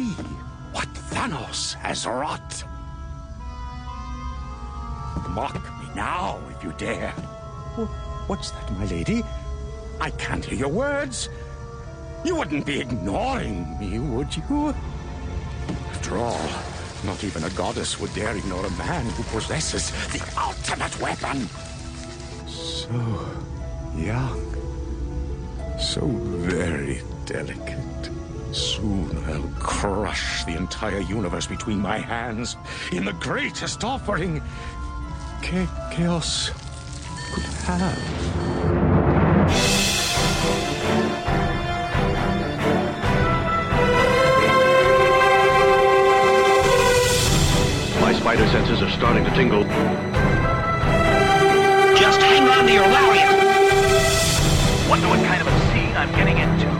see what Thanos has wrought. Mock me now if you dare. What's that, my lady? I can't hear your words. You wouldn't be ignoring me, would you? After all, not even a goddess would dare ignore a man who possesses the ultimate weapon. So young. So very delicate. Soon I'll crush the entire universe between my hands in the greatest offering Cha- chaos could have. My spider senses are starting to tingle. Just hang on to your lariat. Wonder what kind of a scene I'm getting into.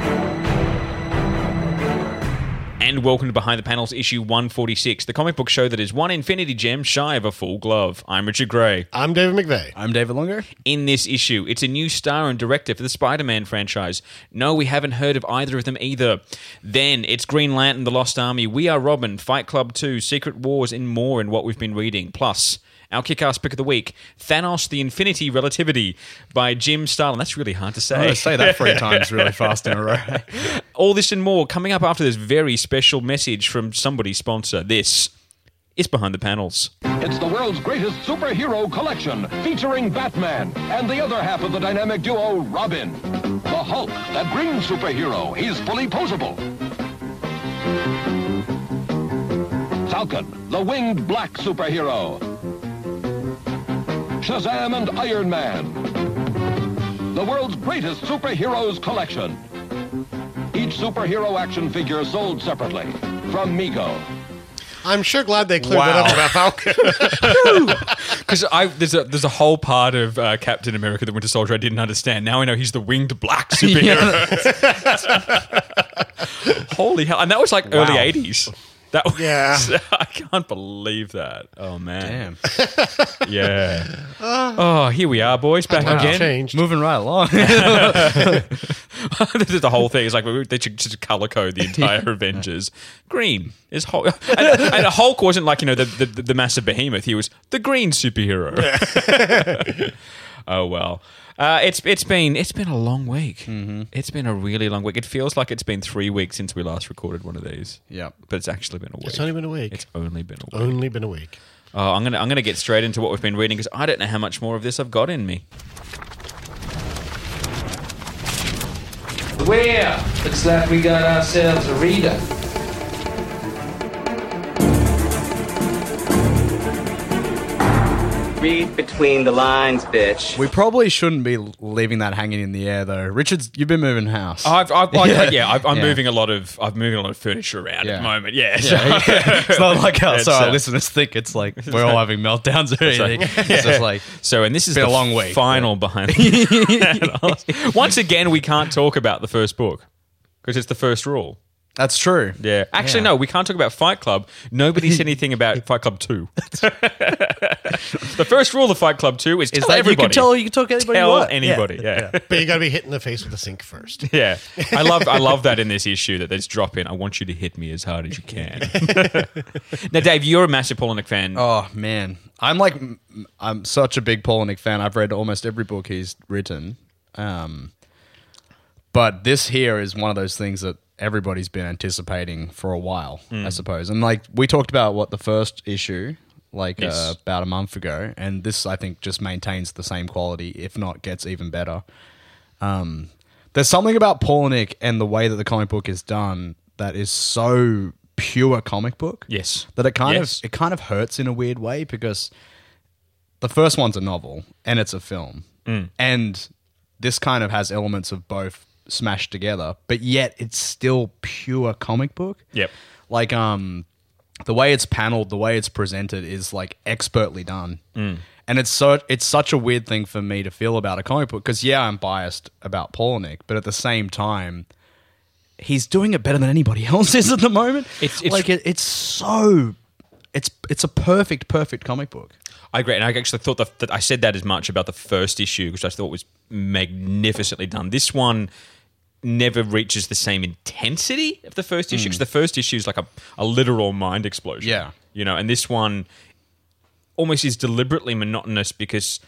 And welcome to Behind the Panels, issue 146, the comic book show that is one infinity gem shy of a full glove. I'm Richard Gray. I'm David McVeigh. I'm David Longer. In this issue, it's a new star and director for the Spider Man franchise. No, we haven't heard of either of them either. Then it's Green Lantern, The Lost Army, We Are Robin, Fight Club 2, Secret Wars, and more in what we've been reading. Plus, our kick ass pick of the week Thanos the Infinity Relativity by Jim Starlin. That's really hard to say. going say that three times really fast in a row. All this and more coming up after this very special message from somebody sponsor. This is Behind the Panels. It's the world's greatest superhero collection featuring Batman and the other half of the dynamic duo Robin. The Hulk, that green superhero, he's fully posable. Falcon, the winged black superhero. Shazam and Iron Man. The world's greatest superheroes collection. Each superhero action figure sold separately from Mego. I'm sure glad they cleared Wow. that up about Falcon. Because I there's a there's a whole part of uh, Captain America: The Winter Soldier I didn't understand. Now I know he's the winged black superhero. Holy hell! And that was like early '80s. That was, Yeah. I can't believe that. Oh man, Damn. yeah. Ah. Oh, here we are, boys, back Times again. changed. Moving right along. this is the whole thing. It's like they should just color code the entire Avengers. Green is Hulk, and, and Hulk wasn't like you know the, the the massive behemoth. He was the green superhero. oh well, uh, it's it's been it's been a long week. Mm-hmm. It's been a really long week. It feels like it's been three weeks since we last recorded one of these. Yep. but it's actually been a week. It's only been a week. It's only been a week. Only been a week. Oh, I'm gonna I'm gonna get straight into what we've been reading because I don't know how much more of this I've got in me. Well, looks like we got ourselves a reader. Read between the lines, bitch. we probably shouldn't be leaving that hanging in the air, though. Richard's, you've been moving house. I've, I've like, Yeah. yeah, I've, I'm Yeah. moving a lot of I'm moving a lot of furniture around at Yeah. the moment. Yeah, Yeah, it's not like how It's, so our uh, listeners think it's like we're all having meltdowns or anything. It's just like So, and this is Been the a long week, final behind. Once again, we can't talk about the first book because it's the first rule. That's true. Yeah, actually, Yeah. no, we can't talk about Fight Club. Nobody said anything about Fight Club Two. the first rule of Fight Club Two is, Is tell that everybody. you can tell you can talk to anybody you Tell want. anybody. Yeah. But you got to be hit in the face with a sink first. yeah. I love I love that in this issue that they just drop in. I want you to hit me as hard as you can. now, Dave, you're a massive Palahniuk fan. Oh man, I'm like I'm such a big Palahniuk fan. I've read almost every book he's written. Um, but this here is one of those things that everybody's been anticipating for a while, I suppose. And like we talked about what the first issue like Yes. uh, about a month ago, and this I think just maintains the same quality, if not gets even better. Um, there's something about Polinick and the way that the comic book is done that is so pure comic book Yes. that it kind Yes. of it kind of hurts in a weird way because the first one's a novel and it's a film Mm. and this kind of has elements of both smashed together but yet it's still pure comic book Yep. like um the way it's paneled the way it's presented is like expertly done Mm. and it's so it's such a weird thing for me to feel about a comic book because yeah i'm biased about Palahniuk, but at the same time he's doing it better than anybody else is at the moment It's- it's- like it, it's so it's it's a perfect perfect comic book I agree, and I actually thought that, that I said that as much about the first issue, which I thought was magnificently done. This one never reaches the same intensity of the first issue Mm. because the first issue is like a, a literal mind explosion. Yeah. you know, and this one almost is deliberately monotonous because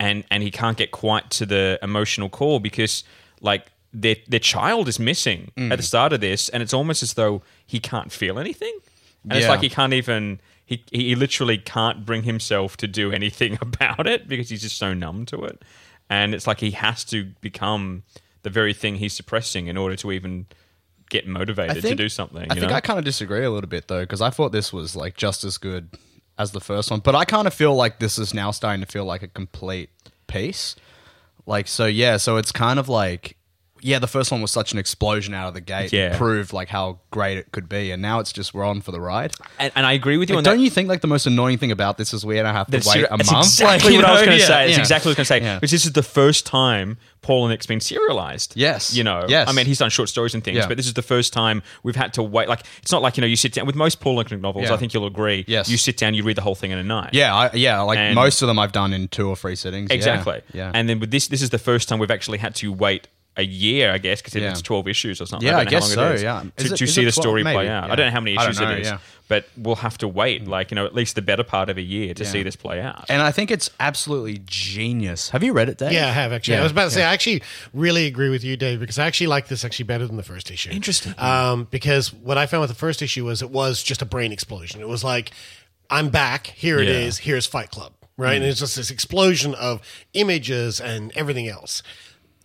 and and he can't get quite to the emotional core because like their their child is missing Mm. at the start of this and it's almost as though he can't feel anything and it's Yeah. like he can't even he he literally can't bring himself to do anything about it because he's just so numb to it and it's like he has to become the very thing he's suppressing in order to even get motivated to do something I think know? I kind of disagree a little bit though, because I thought this was like just as good as the first one, but I kind of feel like this is now starting to feel like a complete piece. Like so, yeah. So it's kind of like, yeah, the first one was such an explosion out of the gate, Yeah. proved like how great it could be, and now it's just we're on for the ride. and, and I agree with you Like, on don't that you think like the most annoying thing about this is we don't have to That's wait ser- a it's month? exactly Like, what I was going to yeah, say. It's yeah. exactly what I was going to say. Yeah. Because this is the first time Palahniuk's been serialized. Yes. You know, Yes. I mean, he's done short stories and things, but this is the first time we've had to wait. Like, it's not like, you know, you sit down with most Palahniuk novels. I think you'll agree. Yes. You sit down, you read the whole thing in a night. Yeah, I, yeah. Like And- most of them, I've done in two or three sittings. yeah. Exactly. Yeah. And then with this, this is the first time we've actually had to wait a year, I guess, because Yeah. it's 12 issues or something. Yeah, I, don't I know guess how long it so, yeah. To, it- to see the 12? story play out. yeah. I don't know how many issues know, it is, yeah. but we'll have to wait, like, you know, at least the better part of a year to Yeah. see this play out. And I think it's absolutely genius. Have you read it, Dave? Yeah, I have actually. Yeah, I was about to say. I actually really agree with you, Dave, because I actually like this actually better than the first issue. Interesting. Um, because what I found with the first issue was it was just a brain explosion. It was like, I'm back. Here it Yeah. is. Here's Fight Club. Right. And it's just this explosion of images and everything else.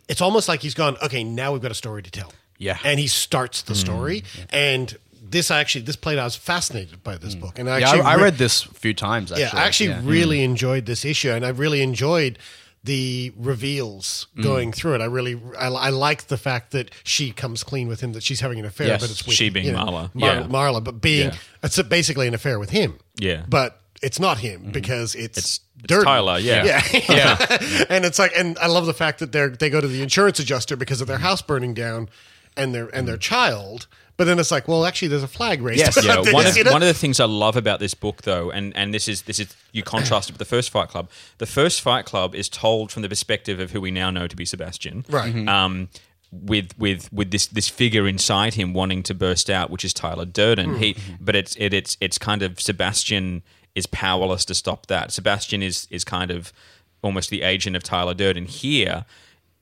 It's almost like he's gone, okay, now we've got a story to tell. Yeah. And he starts the story. And this actually, this played, I was fascinated by this book. And I Yeah, actually I, I re- read this a few times. Actually. yeah, I actually Yeah. really enjoyed this issue, and I really enjoyed the reveals Mm. going through it. I really, I, I liked the fact that she comes clean with him, that she's having an affair, Yes, but it's with she being Marla. Mar- Yeah. Marla, but being Yeah. it's basically an affair with him. Yeah. Mm-hmm. but it's not him because it's It's- it's Durden. Tyler, yeah. yeah, yeah. and it's like, and I love the fact that they're they go to the insurance adjuster because of their house burning down, and their and their child. But then it's like, well, actually, there's a flag raised. Yes. yeah, one of, one of the things I love about this book, though, and, and this is this is you contrast it with the first Fight Club. The first Fight Club is told from the perspective of who we now know to be Sebastian, Right. Mhm. Um, with with with this this figure inside him wanting to burst out, which is Tyler Durden. He, but it's it, it's it's kind of Sebastian is powerless to stop that. Sebastian is is kind of almost the agent of Tyler Durden here.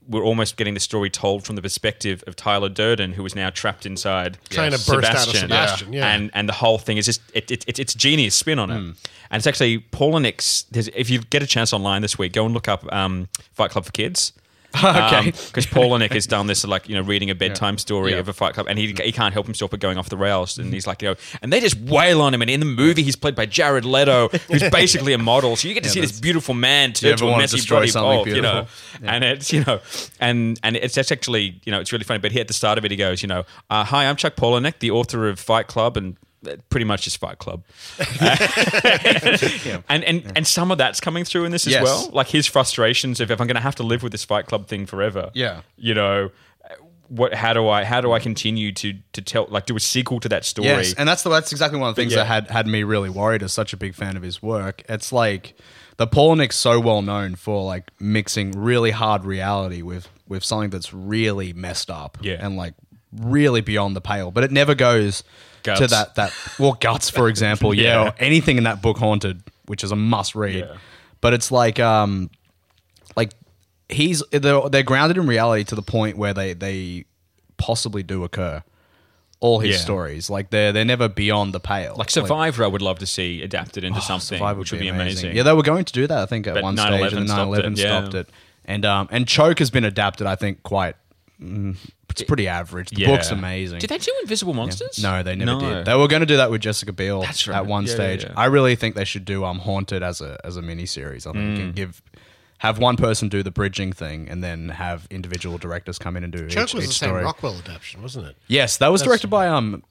We're almost getting the story told from the perspective of Tyler Durden, who is now trapped inside Trying to burst out of Sebastian, yeah. and and the whole thing is just it, it, it, it's a genius spin on it. And it's actually Palahniuk's. If you get a chance online this week, go and look up um, Fight Club for Kids. Okay. Because Palahniuk has done this, like you know, reading a bedtime story Yeah. of a Fight Club, and he he can't help himself but going off the rails. And he's like, you know, and they just wail on him. And in the movie, he's played by Jared Leto, who's basically a model. So you get to see this beautiful man turn to a messy bloody something bulb, you know. And it's you know, and and it's that's actually you know it's really funny. But he at the start of it, he goes, you know, uh, hi, I'm Chuck Palahniuk, the author of Fight Club, and pretty much just Fight Club. And and and some of that's coming through in this as Yes. well. Like his frustrations of if I'm going to have to live with this Fight Club thing forever. Yeah. You know, what? How do I? How do I continue to to tell? Like do a sequel to that story? Yes, and that's the, that's exactly one of the things yeah. that had had me really worried. As such a big fan of his work, it's like the Palahniuk's so well known for like mixing really hard reality with with something that's really messed up, Yeah. and like really beyond the pale. But it never goes to that that well guts, for example, yeah, Yeah. or anything in that book Haunted, which is a must read. Yeah. But it's like um like he's they're, they're grounded in reality to the point where they they possibly do occur. All his Yeah. stories, like they're they're never beyond the pale. like Survivor, I would love to see adapted into something, Oh, Survivor which would be amazing. Yeah, they were going to do that. I think at But one 9/11 stage, and then stopped 9/11 it, yeah. stopped it. And um and Choke has been adapted. I think quite. Mm, it's pretty average. The Yeah. book's amazing. Did they do Invisible Monsters? No, they never No. did. They were going to do that with Jessica Biel That's right. at one Yeah, yeah, stage. yeah. I really think they should do um Haunted as a as a miniseries. I think Mm. and give have one person do the bridging thing and then have individual directors come in and do Choke each, was each the same story. Rockwell adaptation, wasn't it? Yes, that was directed by um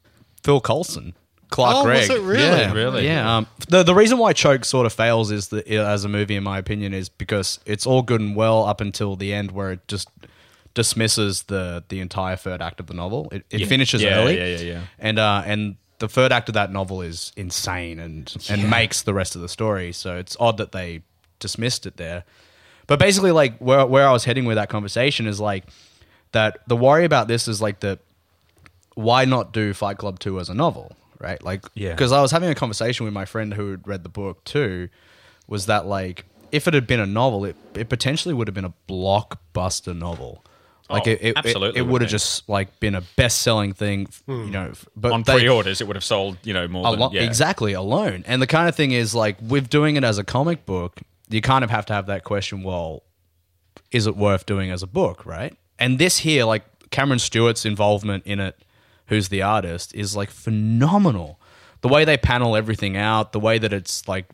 Phil Coulson. Clark Oh, Gregg. was it really? Yeah, Really? Yeah. Um, the the reason why Choke sort of fails is that as a movie, in my opinion, is because it's all good and well up until the end, where it just dismisses the the entire third act of the novel. It, it Yeah. finishes Yeah, early. yeah, yeah, yeah. And uh, and the third act of that novel is insane and and makes the rest of the story. So it's odd that they dismissed it there. But basically, like where where I was heading with that conversation is like that the worry about this is like the why not do Fight Club 2 as a novel, right? Like, Yeah. Because I was having a conversation with my friend who had read the book too, was that like, if it had been a novel, it, it potentially would have been a blockbuster novel. Like Oh, it, it, absolutely it, would would have just like been a best-selling thing, you hmm. know. But on they- pre-orders, it would have sold you know more than Alo- yeah. Exactly, alone. And the kind of thing is like with doing it as a comic book, you kind of have to have that question, well, is it worth doing as a book, right? And this here, like Cameron Stewart's involvement in it, who's the artist, is like phenomenal. The way they panel everything out, the way that it's like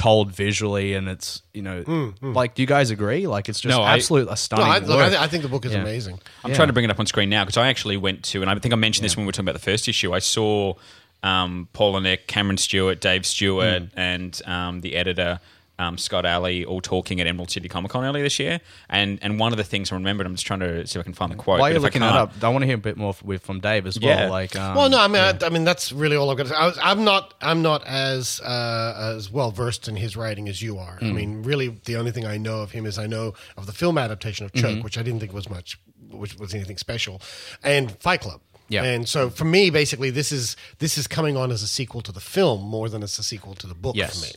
told visually and it's, you know, like do you guys agree? Like it's just No, I- absolute a No, stunning I, look, I, th- I think the book is Yeah. amazing. I'm trying to bring it up on screen now because I actually went to, and I think I mentioned this when we were talking about the first issue. I saw um, Palahniuk, Cameron Stewart, Dave Stewart, and um, the editor. Um, Scott Allie all talking at Emerald City Comic Con earlier this year, and and one of the things I remembered, I'm just trying to see if I can find the quote. While but you're I looking that up, I want to hear a bit more f- with from Dave as Yeah. well. Like, um, well, no, I mean, I, I mean that's really all I've got to say. I was, I'm not, I'm not as uh, as well versed in his writing as you are. Hmm. I mean, really, the only thing I know of him is I know of the film adaptation of Choke, Mm-hmm. which I didn't think was much, which was anything special, and Fight Club. Yeah. And so for me, basically, this is this is coming on as a sequel to the film more than it's a sequel to the book Yes. for me.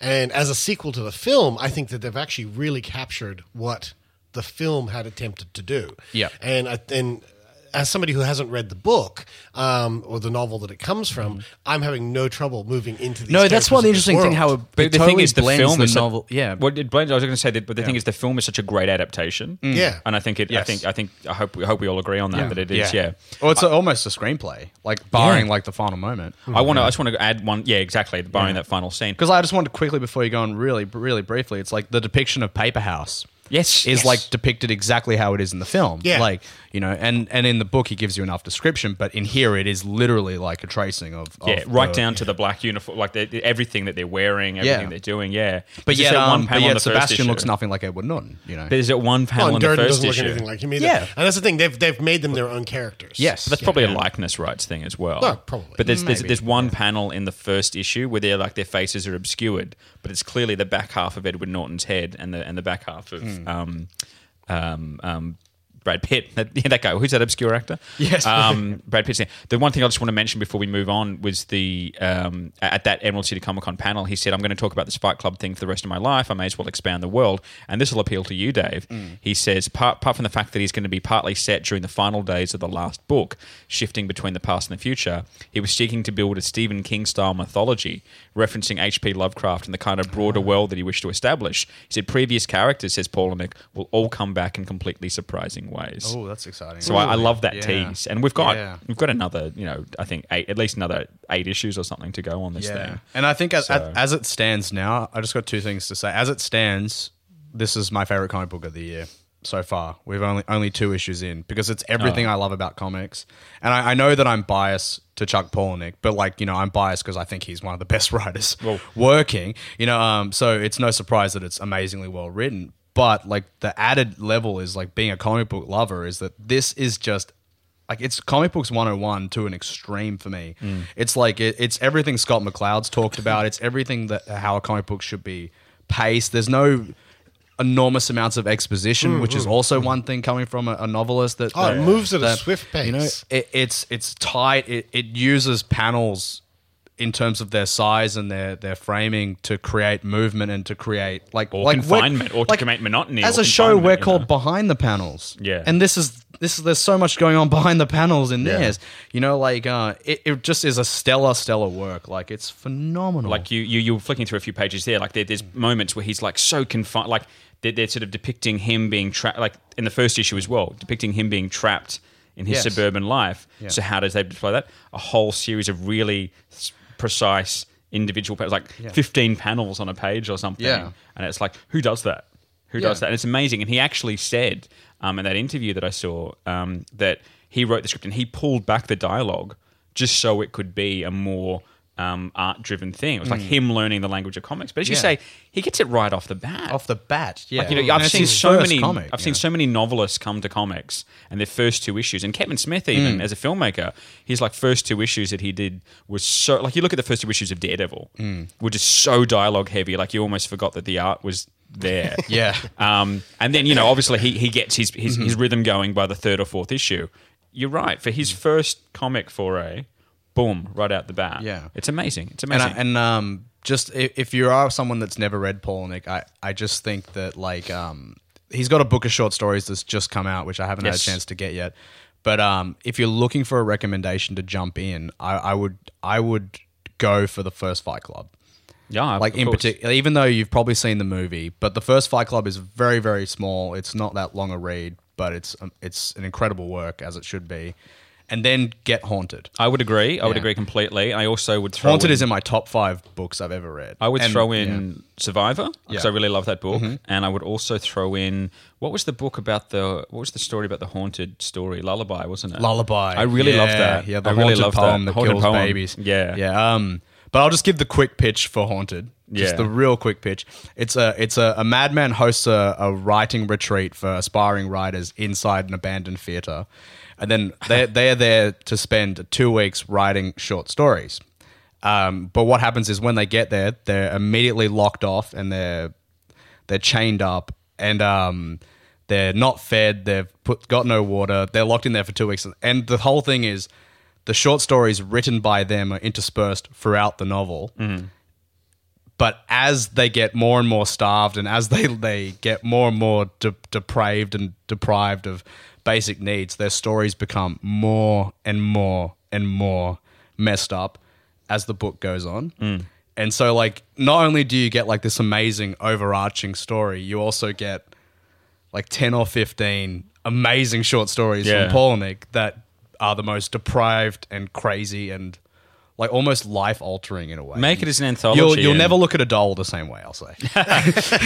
And as a sequel to the film, I think that they've actually really captured what the film had attempted to do. Yeah. And I, and as somebody who hasn't read the book um, or the novel that it comes from, I'm having no trouble moving into these. Mm-hmm. no, that's one characters of interesting this thing. How it, But it the totally thing is, the blends film the is a- novel. yeah, Well, it blends. I was going to say that, but the thing is, the film is such a great adaptation. Yeah. and I think it. I Yes. think. I think. I hope. I hope we all agree on that. That it is. Yeah. Well, it's a, almost a screenplay, like barring Yeah. like the final moment. I want to. I just want to add one. Yeah, exactly. Barring that final scene. Because I just wanted to quickly before you go on, really, really briefly, it's like the depiction of Paper House. Yes, is yes. like depicted exactly how it is in the film. Yeah. like you know, and and in the book he gives you enough description, but in here it is literally like a tracing of, of Yeah, right the- down to the black uniform, like the, the- everything that they're wearing, everything Yeah. they're doing. Yeah, But There's yet, um, but panel in yet the Sebastian issue. looks nothing like Edward Norton. You know, There's that one panel Well, in and the Durden first doesn't look anything like him either. Yeah. And that's the thing; they've they've made them their own characters. Yes. But that's probably a likeness rights thing as well. Well, probably. But there's there's, Maybe, there's one panel in the first issue where they're like their faces are obscured, but it's clearly the back half of Edward Norton's head and the and the back half of Hmm. um, um, um, Brad Pitt. That, yeah, that guy. Who's that obscure actor? Yes. Um, Brad Pitt's. name. The one thing I just want to mention before we move on was the um, at that Emerald City Comic Con panel. He said, "I'm going to talk about this Fight Club thing for the rest of my life. I may as well expand the world, and this will appeal to you, Dave." He says, part, apart from the fact that he's going to be partly set during the final days of the last book, shifting between the past and the future, he was seeking to build a Stephen King style mythology, referencing H.P. Lovecraft and the kind of broader oh. world that he wished to establish. He said, "Previous characters," says Palahniuk, "will all come back in completely surprising ways." oh, that's exciting. So I, I love that Yeah. tease, and we've got Yeah. we've got another, you know, I think eight, at least another eight issues or something to go on this thing. And I think as, So- as it stands now, I just got two things to say. As it stands, this is my favorite comic book of the year so far. We've only only two issues in because it's everything Oh. I love about comics. And I, I know that I'm biased to Chuck Palahniuk, but like you know, I'm biased because I think he's one of the best writers working. You know, um, so it's no surprise that it's amazingly well written. But like the added level is like being a comic book lover is that this is just like it's comic books 101 to an extreme for me. Mm. It's like it, it's everything Scott McCloud's talked about. It's everything that how a comic book should be paced. There's no enormous amounts of exposition, which is also one thing coming from a, a novelist that Mm, Oh, it moves at a swift pace. You know, it, it's it's tight. It, it uses panels in terms of their size and their their framing to create movement and to create like Or like confinement, or to create monotony As a show, we're called know? behind the panels. Yeah. and this is this is there's so much going on behind the panels in Yeah. theirs. You know, like uh, it, it just is a stellar, stellar work. Like it's phenomenal. Like you, you, you're flicking through a few pages there. Like there, there's moments where he's like so confined. Like they're, they're sort of depicting him being trapped. Like in the first issue as well, depicting him being trapped in his Yes. suburban life. Yeah. So how does they display that? A whole series of really precise individual panels, like 15 panels on a page or something. Yeah. And it's like, who does that? Who does Yeah. that? And it's amazing. And he actually said um, in that interview that I saw um, that he wrote the script and he pulled back the dialogue just so it could be a more um, art driven thing. It was like him learning the language of comics. But as you Mm. Say, he gets it right off the bat. off the bat. Yeah, Like, you know, And I've seen so many. comic, I've you seen so many novelists come to comics and their first two issues, and Kevin Smith even Mm. as a filmmaker, his like first two issues that he did was so like you look at the first two issues of Daredevil, Mm. were just so dialogue heavy, like you almost forgot that the art was there. Yeah. Um, and then you know, obviously, he he gets his his, Mm-hmm. his rhythm going by the third or fourth issue. You're right. For his first comic foray, boom, right out the bat. Yeah. it's amazing. It's and, amazing. I, and um, just if, if you are someone that's never read Palahniuk, I, I just think that like um, he's got a book of short stories that's just come out, which I haven't Yes. had a chance to get yet. But um, if you're looking for a recommendation to jump in, I, I would I would go for the first Fight Club. yeah, like of in particular, even though you've probably seen the movie, but the first Fight Club is very very small. It's not that long a read, but it's um, it's an incredible work as it should be. And then get Haunted. I would agree. I would Yeah. agree completely. I also would throw Haunted in, is in my top five books I've ever read. I would And- throw in Survivor because Yeah. I really love that book, Mhm. and I would also throw in what was the book about the what was the story about the haunted story Lullaby, wasn't it? Lullaby. I really yeah, loved that. Yeah, the I really haunted loved poem that that, Haunted kills poem. babies. Yeah, yeah. Um, but I'll just give the quick pitch for Haunted. Just Yeah. the real quick pitch. It's a it's a, a madman hosts a, a writing retreat for aspiring writers inside an abandoned theater, and then they they are there to spend two weeks writing short stories. Um, but what happens is when they get there, they're immediately locked off and they're they're chained up and um, they're not fed. They've put got no water. They're locked in there for two weeks, and the whole thing is the short stories written by them are interspersed throughout the novel. But as they get more and more starved, and as they they get more and more de- depraved and deprived of basic needs, their stories become more and more and more messed up as the book goes on. Mm. And so, like, not only do you get like this amazing overarching story, you also get like 10 or 15 amazing short stories Yeah. from Palahniuk that are the most deprived and crazy and like almost life altering in a way. Make it as an anthology You'll, you'll and- never look at a doll the same way, I'll say.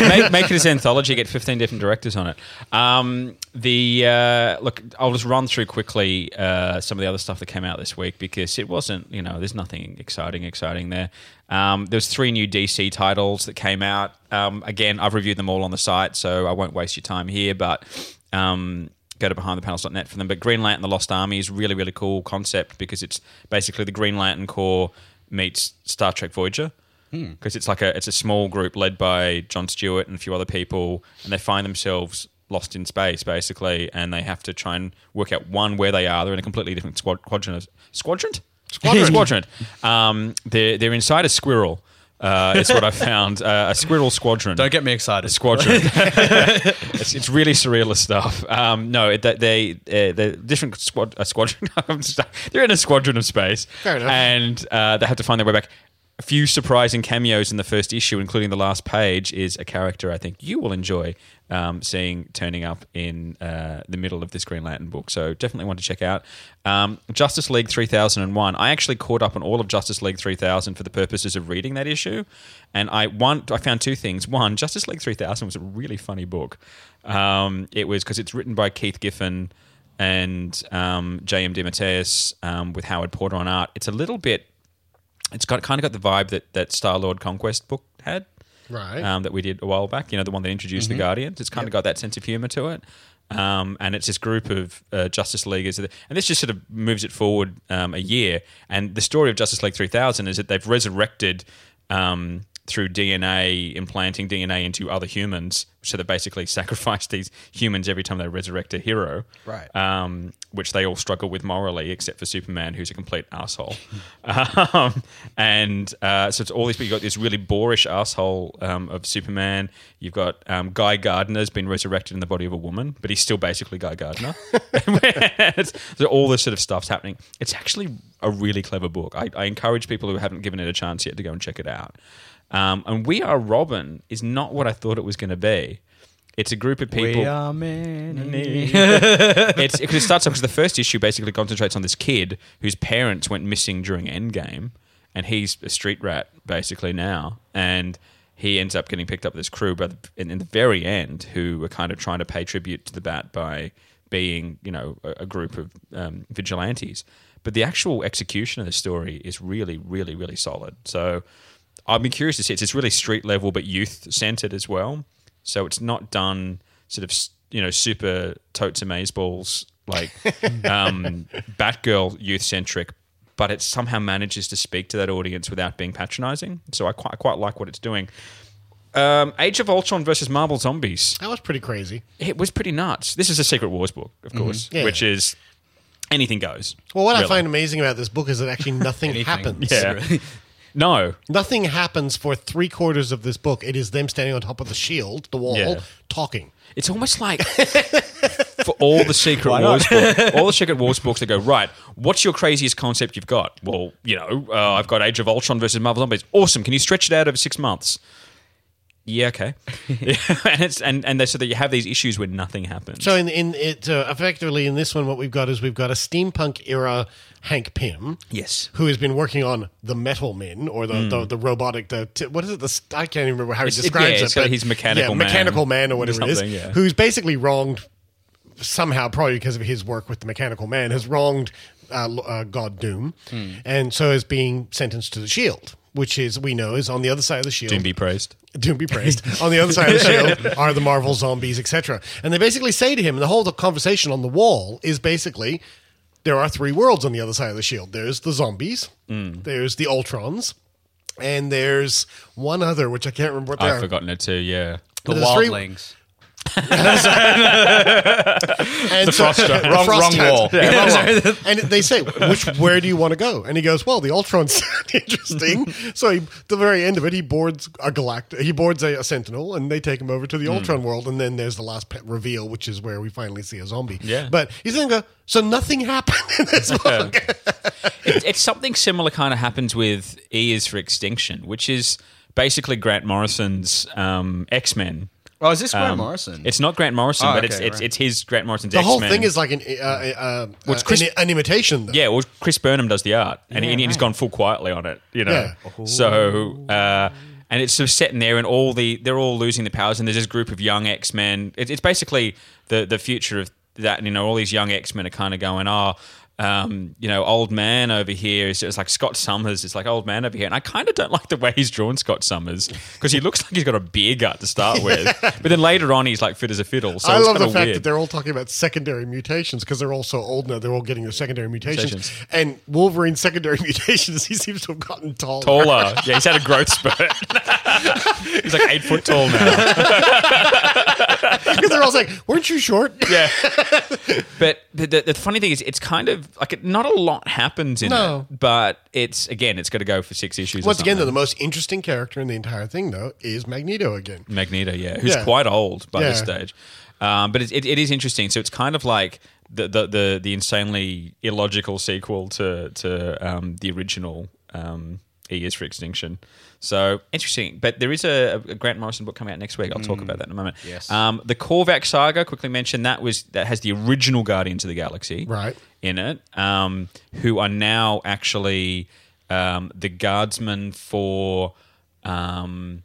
make, make it as an anthology. Get fifteen different directors on it. Um, the uh, look, I'll just run through quickly uh, some of the other stuff that came out this week because it wasn't, you know, there's nothing exciting, exciting there. Um, there's three new DC titles that came out. Um, again, I've reviewed them all on the site, so I won't waste your time here. But um, go to behindthepanels.net for them. But Green Lantern: The Lost Army is really, really cool concept because it's basically the Green Lantern Corps meets Star Trek Voyager because it's like a it's a small group led by John Stewart and a few other people, and they find themselves lost in space basically, and they have to try and work out one where they are. They're in a completely different squad, quadrant. Squadrant. Squadron. Squadron. Um, they're they're inside a squirrel. Uh, it's what I found. Uh, a squirrel squadron. Don't get me excited. Squadron. it's, it's really surrealist stuff. Um, no, it, they they uh, they're different squad a squadron. They're in a squadron of space, Fair enough. and uh, they have to find their way back. A few surprising cameos in the first issue, including the last page, is a character I think you will enjoy um, seeing turning up in uh, the middle of this Green Lantern book. So definitely want to check out um, Justice League 3001. I actually caught up on all of Justice League 3000 for the purposes of reading that issue, and I one I found two things. One, Justice League 3000 was a really funny book. Um, it was because it's written by Keith Giffen and um, J.M. DeMatteis um, with Howard Porter on art. It's a little bit. It's got kind of got the vibe that that Star Lord Conquest book had, Right. Um, that we did a while back. You know, the one that introduced the Guardians. It's kind of got that sense of humor to it. Um, and it's this group of uh, Justice Leaguers, and this just sort of moves it forward um, a year. And the story of Justice League 3000 is that they've resurrected um, through DNA, implanting DNA into other humans. So they basically sacrifice these humans every time they resurrect a hero. Right. Um, which they all struggle with morally, except for Superman, who's a complete asshole. um, and uh, so it's all these people. You've got this really boorish asshole um, of Superman. You've got um, Guy Gardner's been resurrected in the body of a woman, but he's still basically Guy Gardner. so all this sort of stuff's happening. It's actually a really clever book. I, I encourage people who haven't given it a chance yet to go and check it out. Um, and We Are Robin is not what I thought it was going to be. It's a group of people. We are many. it's because it starts off because the first issue basically concentrates on this kid whose parents went missing during Endgame, and he's a street rat basically now, and he ends up getting picked up with this crew, but in, in the very end, who are kind of trying to pay tribute to the Bat by being, you know, a, a group of um, vigilantes. But the actual execution of the story is really, really, really solid. So I'd be curious to see. It's, it's really street level, but youth centered as well. So it's not done sort of you know super totes amaze balls like um, Batgirl youth centric, but it somehow manages to speak to that audience without being patronizing. So I quite I quite like what it's doing. Um, Age of Ultron versus Marvel Zombies. That was pretty crazy. It was pretty nuts. This is a Secret Wars book, of course, Yeah. which is anything goes. Well, what I find amazing about this book is that actually nothing Anything. happens. Yeah. No. Nothing happens for three quarters of this book. It is them standing on top of the shield, the wall, Yeah. talking. It's almost like for all the Secret Wars books, all the Secret Wars books, they go right. What's your craziest concept you've got? Well, you know, uh, I've got Age of Ultron versus Marvel Zombies. Awesome. Can you stretch it out over six months? Yeah, okay. Yeah, and it's and and they, so that you have these issues where nothing happens. So in in it uh, effectively in this one, what we've got is we've got a steampunk era Hank Pym. Yes. Who has been working on the Metal Men or the the, the robotic the t- what is it the I can't even remember how he Hmm. It's- it- describes yeah, it. it's got but- his mechanical yeah, man mechanical man or whatever it is. something, yeah. Who's basically wronged somehow, probably because of his work with the mechanical man, has wronged uh, L- uh, God Doom, Hmm. and so is being sentenced to the Shield. Which is we know is on the other side of the shield. Doom be praised. Doom be praised. On the other side of the shield are the Marvel zombies, etc. And they basically say to him, the whole conversation on the wall is basically there are three worlds on the other side of the shield. There's the zombies, Mm. there's the Ultrons, and there's one other which I can't remember what they I've are. forgotten it too. Yeah. The But there's three- wildlings. And The frost giant. Wrong- frost wrong wall. Yeah, wrong wall. And they say, "Which where do you want to go?" And he goes, "Well, the Ultrons sound interesting." so he, the very end of it, he boards a galactic, he boards a, a Sentinel, and they take him over to the Ultron world. And then there's the last pet reveal, which is where we finally see a zombie. Yeah. but he's going to go. So nothing happened in this book. it, it's something similar kind of happens with E is for Extinction, which is basically Grant Morrison's um, X Men. Oh, is this Grant Morrison? It's not Grant Morrison, Oh, but it's okay, it's right. it's his Grant Morrison's the X whole Men. thing is like an uh, uh, uh, Chris- an, an imitation. Though. Yeah, well, Chris Burnham does the art, and, he, and he's right. gone full Quitely on it. You know, Yeah. so uh, and it's sort of set in there, and all the they're all losing the powers, and there's this group of young X Men. It, it's basically the the future of that. And, you know, all these young X Men are kind of going, oh. Um, you know, old man over here is it's like Scott Summers. It's like old man over here, and I kind of don't like the way he's drawn Scott Summers because he looks like he's got a beer gut to start with, but then later on he's like fit as a fiddle. So I love the fact weird. that they're all talking about secondary mutations because they're all so old now. They're all getting their secondary mutations. Mutations. And Wolverine's secondary mutations, he seems to have gotten taller. taller. Yeah, he's had a growth spurt. he's like eight foot tall now. Because they're all like, "Weren't you short?" Yeah. But the, the, the funny thing is, it's kind of like it, not a lot happens in No. it, but it's again, it's got to go for six issues. Once again, though, the most interesting character in the entire thing, though, is Magneto again. Magneto, yeah, who's Yeah. quite old by this stage. Um, but it, it, it is interesting. So it's kind of like the the, the, the insanely illogical sequel to to um, the original um, E is for Extinction. So interesting. But there is a, a Grant Morrison book coming out next week. I'll talk about that in a moment. Yes. Um, the Korvac saga, quickly mentioned that was that has the original Guardians of the Galaxy Right. in it, um, who are now actually um, the guardsmen for um,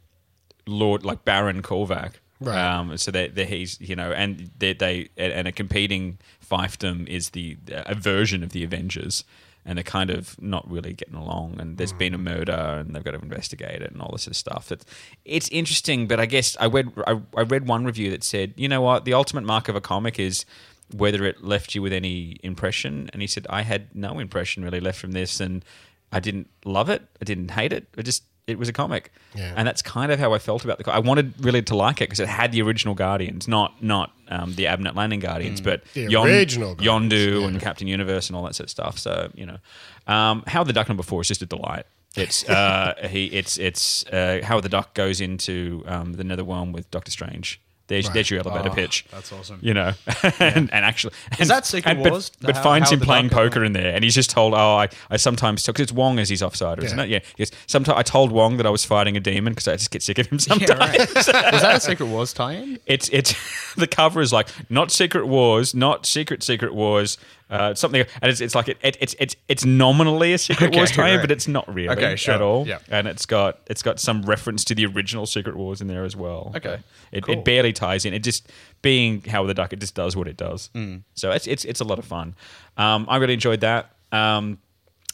Lord, like Baron Korvac. Right. Um, so that they, he's, you know, and they, they and a competing fiefdom is the a version of the Avengers, and they're kind of not really getting along. And there's been a mm. murder, and they've got to investigate it, and all this sort of stuff. It's, it's interesting, but I guess I read I, I read one review that said, you know what, the ultimate mark of a comic is whether it left you with any impression. And he said, I had no impression really left from this, and I didn't love it, I didn't hate it, I just it was a comic, Yeah. and that's kind of how I felt about the. I wanted really to like it because it had the original Guardians, not not um, the Abnett Lanning Guardians, but The Yon- original Guardians, Yondu yeah. and Captain Universe and all that sort of stuff. So you know, um, Howard the Duck number four is just a delight. It's uh, he it's it's uh, Howard the Duck goes into um, the Netherrealm with Doctor Strange. There's, Right. there's your elevator Oh, pitch. that's awesome. You know, and, and actually, and, that Secret and- but- Wars, the But, How- finds Howard him playing poker in there, and he's just told, "Oh, I, I sometimes because it's Wong as he's offside, isn't it? Yeah, yes. Sometimes I told Wong that I was fighting a demon because I just get sick of him sometimes. Yeah, right. Was that a Secret Wars tie-in? It's it's the cover is like not Secret Wars, not Secret Secret Wars, uh, something, and it's it's like it, it, it's it's it's nominally a Secret Okay, Wars tie right. but it's not really Okay, sure. at all. Yeah. and it's got it's got some reference to the original Secret Wars in there as well. Okay, it, cool. it barely ties in. It just being Howard the Duck, it just does what it does. Hmm. So it's it's it's a lot of fun. Um, I really enjoyed that. Um,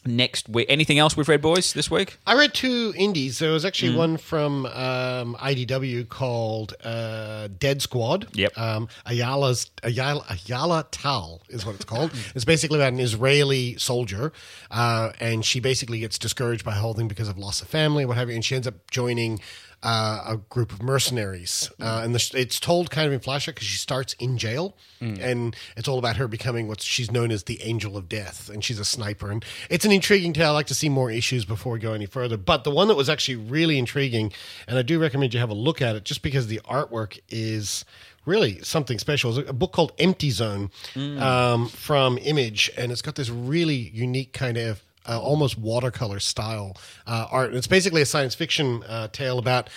next week, anything else we've read, boys, this week? I read two indies. There was actually Mm. one from um, IDW called uh, Dead Squad. Yep. Um, Ayala's Ayala, Ayala Tal is what it's called. it's basically about an Israeli soldier, uh, and she basically gets discouraged by holding because of loss of family, what have you, and she ends up joining. Uh, a group of mercenaries, uh, and the, it's told kind of in flashback because she starts in jail, and it's all about her becoming what she's known as the Angel of Death, and she's a sniper, and it's an intriguing tale. I like to see more issues before we go any further. But the one that was actually really intriguing, and I do recommend you have a look at it, just because the artwork is really something special. It's a book called Empty Zone um, from Image, and it's got this really unique kind of uh, almost watercolor style uh, art. And it's basically a science fiction uh, tale about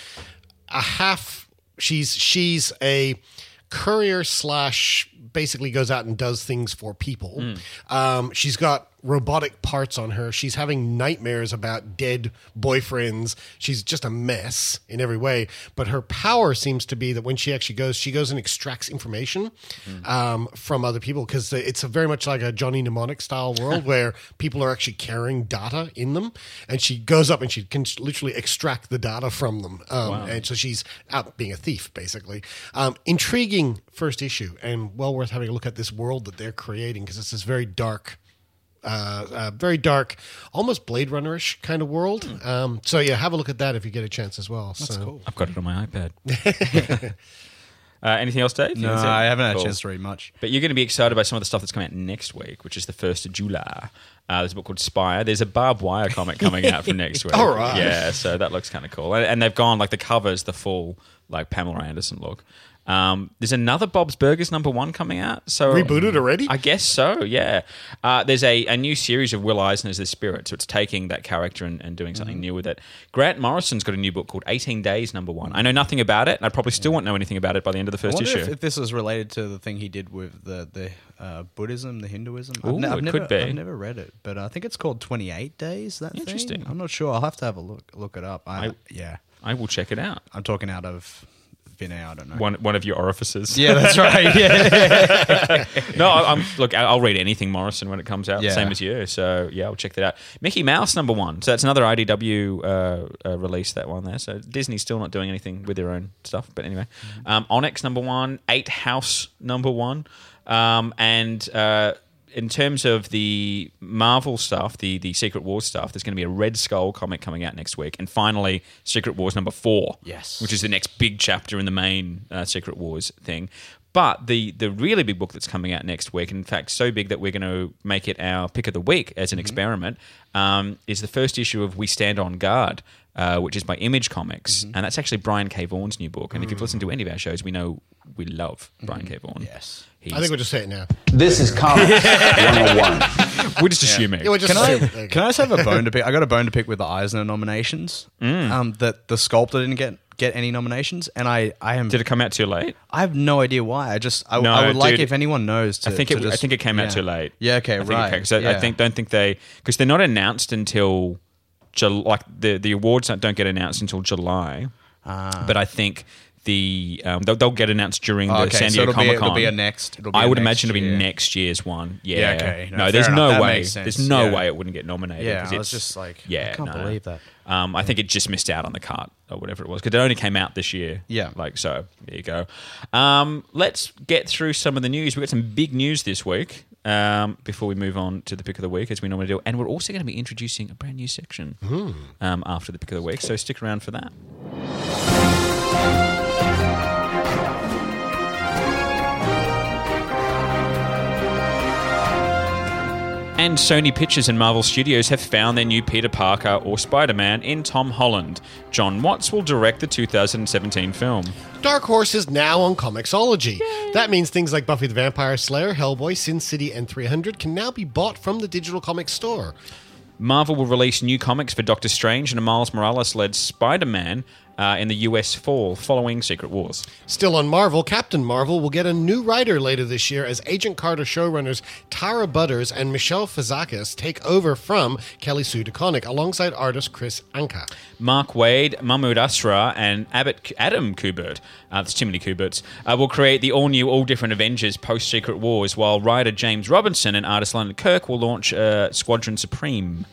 a half. She's she's a courier slash basically goes out and does things for people. Um, she's got robotic parts on her. She's having nightmares about dead boyfriends. She's just a mess in every way. But her power seems to be that when she actually goes, she goes and extracts information um, from other people because it's a very much like a Johnny Mnemonic style world where people are actually carrying data in them. And she goes up and she can literally extract the data from them. Um, And so she's out being a thief, basically. Um, intriguing first issue and well worth having a look at this world that they're creating because it's this very dark uh, uh, very dark, almost Blade Runner-ish kind of world. Um, so yeah, have a look at that if you get a chance as well. That's so. I've got it on my iPad. uh, anything else, Dave? No, I haven't had Cool. a chance to read much. But you're going to be excited by some of the stuff that's coming out next week, which is the 1st of July. Uh, there's a book called Spire. There's a Barb Wire comic coming out for next week. All right. Yeah, so that looks kind of cool. And, and they've gone, like, the cover's the full, like, Pamela Anderson look. Um, there's another Bob's Burgers number one coming out. So Rebooted already? I guess so. Yeah. Uh, there's a, a new series of Will Eisner's The Spirit, so it's taking that character and, and doing something new with it. Grant Morrison's got a new book called 18 Days Number One. I know nothing about it, and I probably still won't know anything about it by the end of the first issue. if, if this is related to the thing he did with the the uh, Buddhism, the Hinduism. Ooh, it never, could be. I've never read it, but I think it's called Twenty Eight Days. That thing? Interesting. I'm not sure. I'll have to have a look look it up. I, I- yeah, I will check it out. I'm talking out of air. I don't know. One one of your orifices. Yeah, that's right. Yeah. no, I- I'm look. I'll read anything Morrison when it comes out, Yeah. same as you. So yeah, I'll check that out. Mickey Mouse number one. So that's another IDW uh, uh, release. That one there. So Disney's still not doing anything with their own stuff. But anyway, um, Onyx number one, Eight House number one, um, and. Uh, in terms of the Marvel stuff, the the Secret Wars stuff, there's going to be a Red Skull comic coming out next week, and finally Secret Wars number four, Yes. which is the next big chapter in the main uh, Secret Wars thing. But the the really big book that's coming out next week, in fact, so big that we're going to make it our pick of the week as an experiment, um, is the first issue of We Stand on Guard, uh, which is by Image Comics, and that's actually Brian K. Vaughan's new book. And if you've listened to any of our shows, we know we love Brian K. Vaughan. Yes. He's, I think we'll just say it now. This is Comics 101. we're just assuming. Yeah, we'll just Can assume I, it. There you can. I just have a bone to pick? I got a bone to pick with the Eisner nominations. Mm. Um, that the sculptor didn't get get any nominations, and I I am Did it come out too late? I have no idea why. I just I, No, I would like if anyone knows. To, I think to it. I think it came out too late. Yeah. Okay. I think right. It came, 'cause I, I think don't think they because they're not announced until Like the the awards don't, get announced until July. Ah. But I think the um, they'll, they'll get announced during the Okay, San so Diego it'll be- Comic Con. it'll be a next- it'll be I a would next imagine it'll be year. next year's one. Yeah. Yeah, okay. No, No, there's enough. no That way. There's no Yeah. way it wouldn't get nominated. Yeah, I was it's- just like, yeah, I can't no. believe that. Um, I think it just missed out on the cart or whatever it was because it only came out this year. Yeah. like so. There you go. Um, let's get through some of the news. We've got some big news this week. Um, before we move on to the pick of the week, as we normally do, and we're also going to be introducing a brand new section um, after the pick of the week. So stick around for that. And Sony Pictures and Marvel Studios have found their new Peter Parker or Spider Man in Tom Holland. Jon Watts will direct the 2017 film. Dark Horse is now on Comixology. That means things like Buffy the Vampire Slayer, Hellboy, Sin City, and 300 can now be bought from the digital comic store. Marvel will release new comics for Doctor Strange and a Miles Morales led Spider Man uh, in the US fall following Secret Wars. Still on Marvel, Captain Marvel will get a new writer later this year as Agent Carter showrunners Tara Butters and Michele Fazekas take over from Kelly Sue DeConnick alongside artist Kris Anka. Mark Waid, Mahmud Asrar, and Abbott, Adam Kubert, uh, there's too many Kuberts, uh, will create the all new, all different Avengers post Secret Wars, while writer James Robinson and artist Leonard Kirk will launch uh, Squadron Supreme.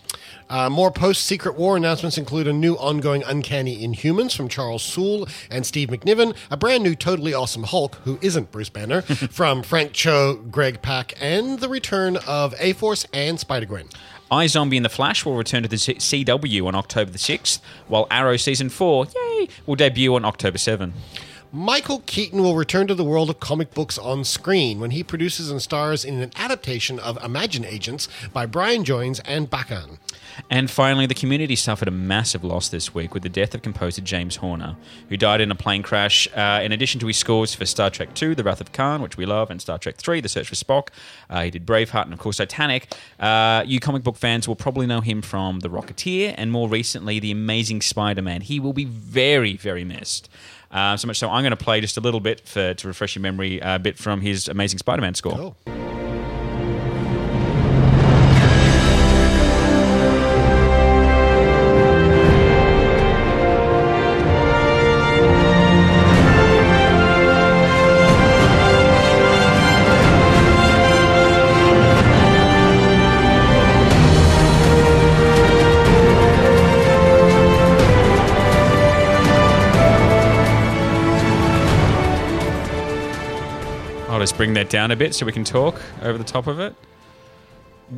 Uh, more post Secret War announcements include a new ongoing Uncanny Inhumans from Charles Soule and Steve McNiven, a brand new Totally Awesome Hulk, who isn't Bruce Banner, from Frank Cho, Greg Pak, and the return of A Force and Spider Gwen. iZombie and The Flash will return to the CW on October the 6th, while Arrow Season 4, yay! Will debut on October 7. Michael Keaton will return to the world of comic books on screen when he produces and stars in an adaptation of Imagine Agents by Brian Joines and Bachan. And finally, the community suffered a massive loss this week with the death of composer James Horner, who died in a plane crash. Uh, in addition to his scores for Star Trek II, The Wrath of Khan, which we love, and Star Trek III, The Search for Spock, uh, he did Braveheart and, of course, Titanic. Uh, you comic book fans will probably know him from The Rocketeer and more recently, The Amazing Spider Man. He will be very, very missed. Uh, so much so, I'm going to play just a little bit for, to refresh your memory, a bit from his Amazing Spider Man score. Cool. Just bring that down a bit so we can talk over the top of it.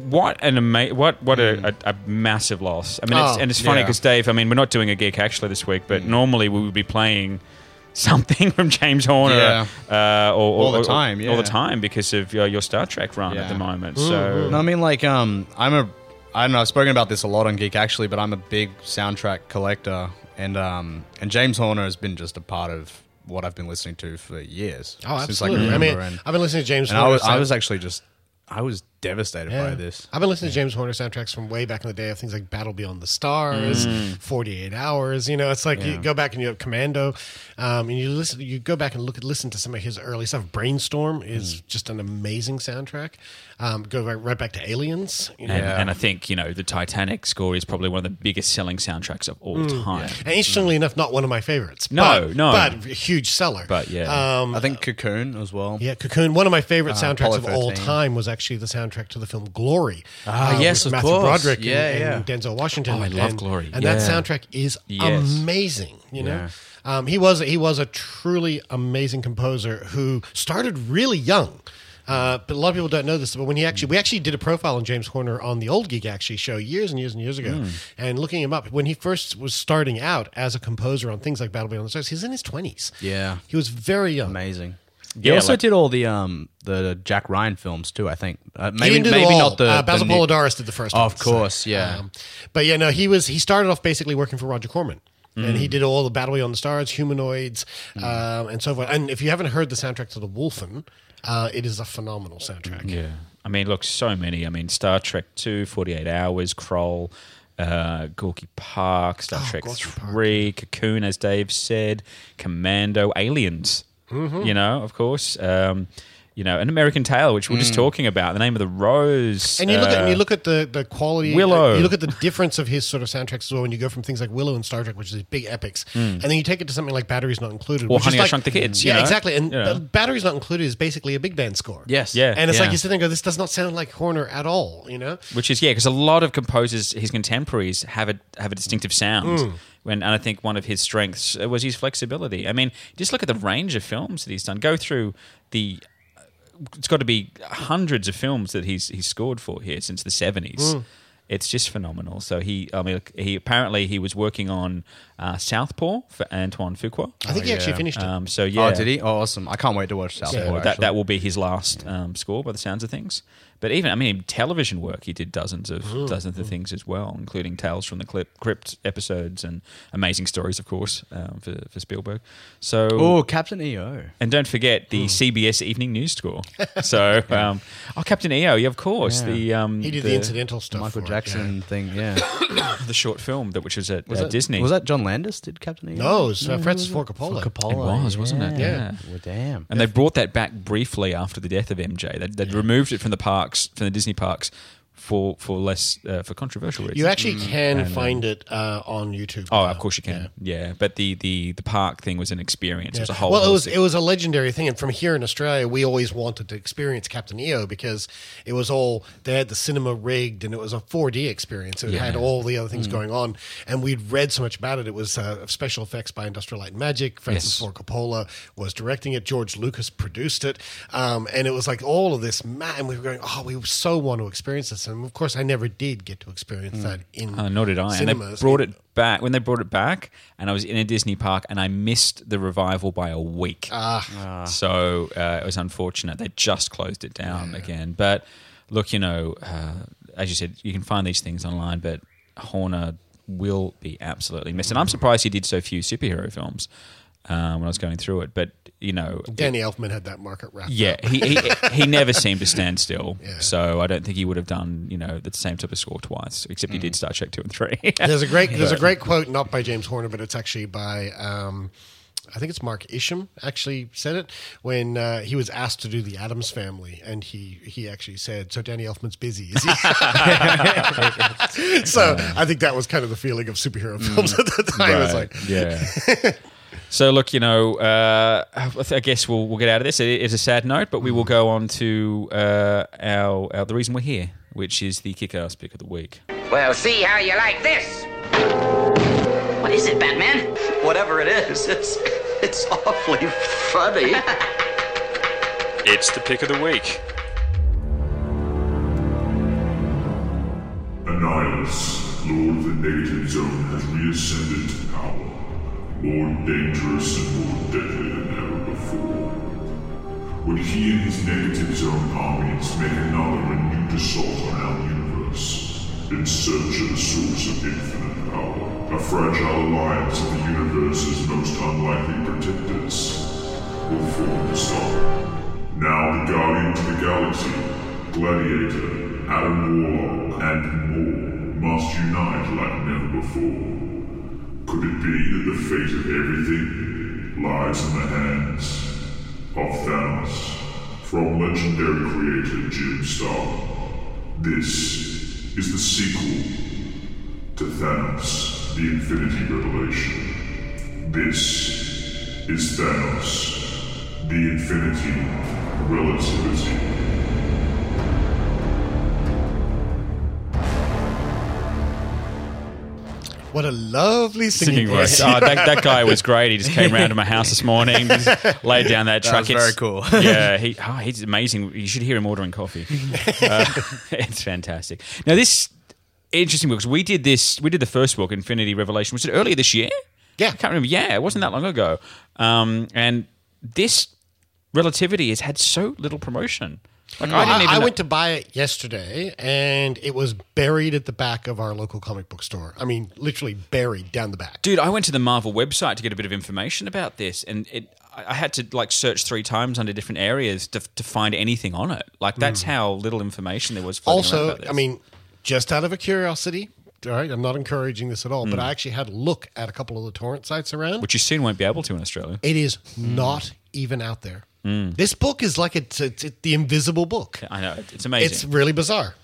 What an ama- what what a, a, a massive loss. I mean, it's, Oh, and it's funny yeah. because Dave. I mean, we're not doing a geek actually this week, but normally we would be playing something from James Horner Yeah. uh, or, or- All the time, all the time because of your, your Star Trek run at the moment. So No, I mean like um, I'm a I don't know. I've spoken about this a lot on Geek actually, but I'm a big soundtrack collector, and um, and James Horner has been just a part of what I've been listening to for years. Oh, since I absolutely. I, mean, and, I've been listening to James and I was I was actually just I was devastated Yeah. by this. I've been listening to James Horner soundtracks from way back in the day of things like Battle Beyond the Stars, Mm. 48 Hours. You know, it's like you go back and you have Commando, um, and you listen. You go back and look at listen to some of his early stuff. Brainstorm is Mm. just an amazing soundtrack. Um, go right, right back to Aliens. You know? and, Yeah. and I think you know the Titanic score is probably one of the biggest selling soundtracks of all time. And interestingly enough, not one of my favorites. No, but, no. but a huge seller. But, yeah. um, I think Cocoon as well. Yeah, Cocoon. One of my favorite Uh, soundtracks Apollo of all time was actually the soundtrack to the film Glory. Ah, uh, yes, with of Matthew course. Broderick Yeah, and, yeah. and Denzel Washington. Oh, I love and, Glory. and that soundtrack is Yes. amazing. You know, Yeah. um, he was he was a truly amazing composer who started really young. Uh, but a lot of people don't know this. But when he actually, we actually did a profile on James Horner on the Old Geek actually show years and years and years ago. Hmm. And looking him up, when he first was starting out as a composer on things like Battle Beyond the Stars, he was in his twenties. Yeah. he was very young. Amazing. He Yeah, also like- did all the um the Jack Ryan films too. I think uh, maybe didn't maybe all. not the, uh, Basil the new- Poledouris did the first Oh, one. of course, yeah. Um, but yeah, no, he was he started off basically working for Roger Corman. And Mm. he did all the Battle Beyond the Stars, Humanoids, um, and so forth. And if you haven't heard the soundtrack to The Wolfen, uh, it is a phenomenal soundtrack. Yeah. I mean, look, so many. I mean, Star Trek 2, 48 Hours, Krull, uh, Gorky Park, Star Oh, Trek Gorky Park. 3, Cocoon, as Dave said, Commando, Aliens, Mm-hmm. you know, of course. Um, you know, an American Tail, which we we're just talking about, the name of the rose. And you look at and you uh, look at the the quality. Willow. You look at the difference of his sort of soundtracks as well. When you go from things like Willow and Star Trek, which is these big epics, and then you take it to something like Batteries Not Included, Or which is I like- Shrunk the Kids, you Yeah, know? exactly. And You know. Batteries Not Included is basically a big band score. Yes. Yeah. And it's yeah. like you sit there and go, this does not sound like Horner at all. You know. which is yeah, because a lot of composers, his contemporaries, have a have a distinctive sound. Mm. When and I think one of his strengths uh, was his flexibility. I mean, just look at the range of films that he's done. Go through the. It's got to be hundreds of films that he's he's scored for here since the seventies. Mm. It's just phenomenal. So he, I mean, he apparently he was working on uh, Southpaw for Antoine Fuqua. I think he actually finished it. Um, so yeah, Oh, did he? Oh, awesome! I can't wait to watch South. Yeah. That, actually. that will be his last um, score by the sounds of things. But even, I mean, television work, he did dozens of dozens of things as well, including Tales from the Clip, Crypt episodes and Amazing Stories, of course, um, for, for Spielberg. So, Oh, Captain EO. and don't forget the CBS Evening News score. So, um, oh, Captain EO, yeah, of course, Yeah. the um, He did the, incidental stuff. Michael for it, Jackson thing. Yeah. the short film that which was at Was uh, that Disney. Was that John Landis? Did Captain EO? No, it was, uh, Francis Ford Coppola. Coppola. It was, wasn't it? Yeah. Well, damn. And they brought that back briefly after the death of MJ. They'd, they'd removed it from the parks, from the Disney parks, for for less uh, for controversial reasons. You actually can And, um, find it uh, on YouTube. Oh, now. of course you can. Yeah. but the, the the park thing was an experience. It was a whole. well, it was thing. it was a legendary thing, and from here in Australia, we always wanted to experience Captain EO because it was all they had the cinema rigged, and it was a 4D experience. It had all the other Mm. things going on, and we'd read so much about it. It was uh, special effects by Industrial Light and Magic. Francis Yes. Ford Coppola was directing it. George Lucas produced it, um, and it was like all of this. Ma- and we were going, oh, we so want to experience this. And of course, I never did get to experience that in. Uh, nor did I. And they cinemas. brought it back when they brought it back, and I was in a Disney park, and I missed the revival by a week. Ah. So uh, it was unfortunate. They just closed it down again. But look, you know, uh, as you said, you can find these things online, but Horner will be absolutely missed. And I'm surprised he did so few superhero films um, when I was going through it. But you know, Danny Elfman had that market wrapped yeah, up. he, he he never seemed to stand still. Yeah. So I don't think he would have done you know the same type of score twice. Except he did Star Trek two and three. There's a great there's a great quote not by James Horner, but it's actually by um, I think it's Mark Isham actually said it when uh, he was asked to do the Addams Family, and he he actually said, "So Danny Elfman's busy, is he?" so I think that was kind of the feeling of superhero films at the time. It was like, yeah. So look, you know, uh, I guess we'll we'll get out of this. It is a sad note, but we will go on to uh, our, our the reason we're here, which is the kick-ass pick of the week. Well, see how you like this. What is it, Batman? Whatever it is, it's it's awfully funny. It's the pick of the week. Annihilus, Lord of the Negative Zone, has reascended to power, more dangerous and more deadly than ever before. Would he and his Negative Zone armies make another renewed assault on our universe, in search of the source of infinite power, a fragile alliance of the universe's most unlikely protectors, will form to stop. Now the Guardian of the Galaxy, Gladiator, Adam Warlock, and more must unite like never before. Could it be that the fate of everything lies in the hands of Thanos? From legendary creator Jim Starlin, this is the sequel to Thanos, the Infinity Revelation. This is Thanos, the Infinity Relativity. What a lovely singing, Singing voice. Oh, that, that guy was great. He just came around to my house this morning, just laid down that That truck. was very cool. yeah, he, oh, he's amazing. You should hear him ordering coffee. Uh, it's fantastic. Now, this interesting because we did this. We did the first book, Infinity Revelation. Was it earlier this year? Yeah. I can't remember. Yeah, it wasn't that long ago. Um, and this relativity has had so little promotion. Like I didn't even. I know- went to buy it yesterday, and it was buried at the back of our local comic book store. I mean, literally buried down the back. Dude, I went to the Marvel website to get a bit of information about this, and it, I had to like search three times under different areas to, to find anything on it. Like that's how little information there was. Hmm. Also. I mean, just out of a curiosity, all right, I'm not encouraging this at all, Hmm. but I actually had a look at a couple of the torrent sites around. which you soon won't be able to in Australia. it is not even out there. This book is like it's, it's, it's the invisible book. I know it's amazing. It's really bizarre.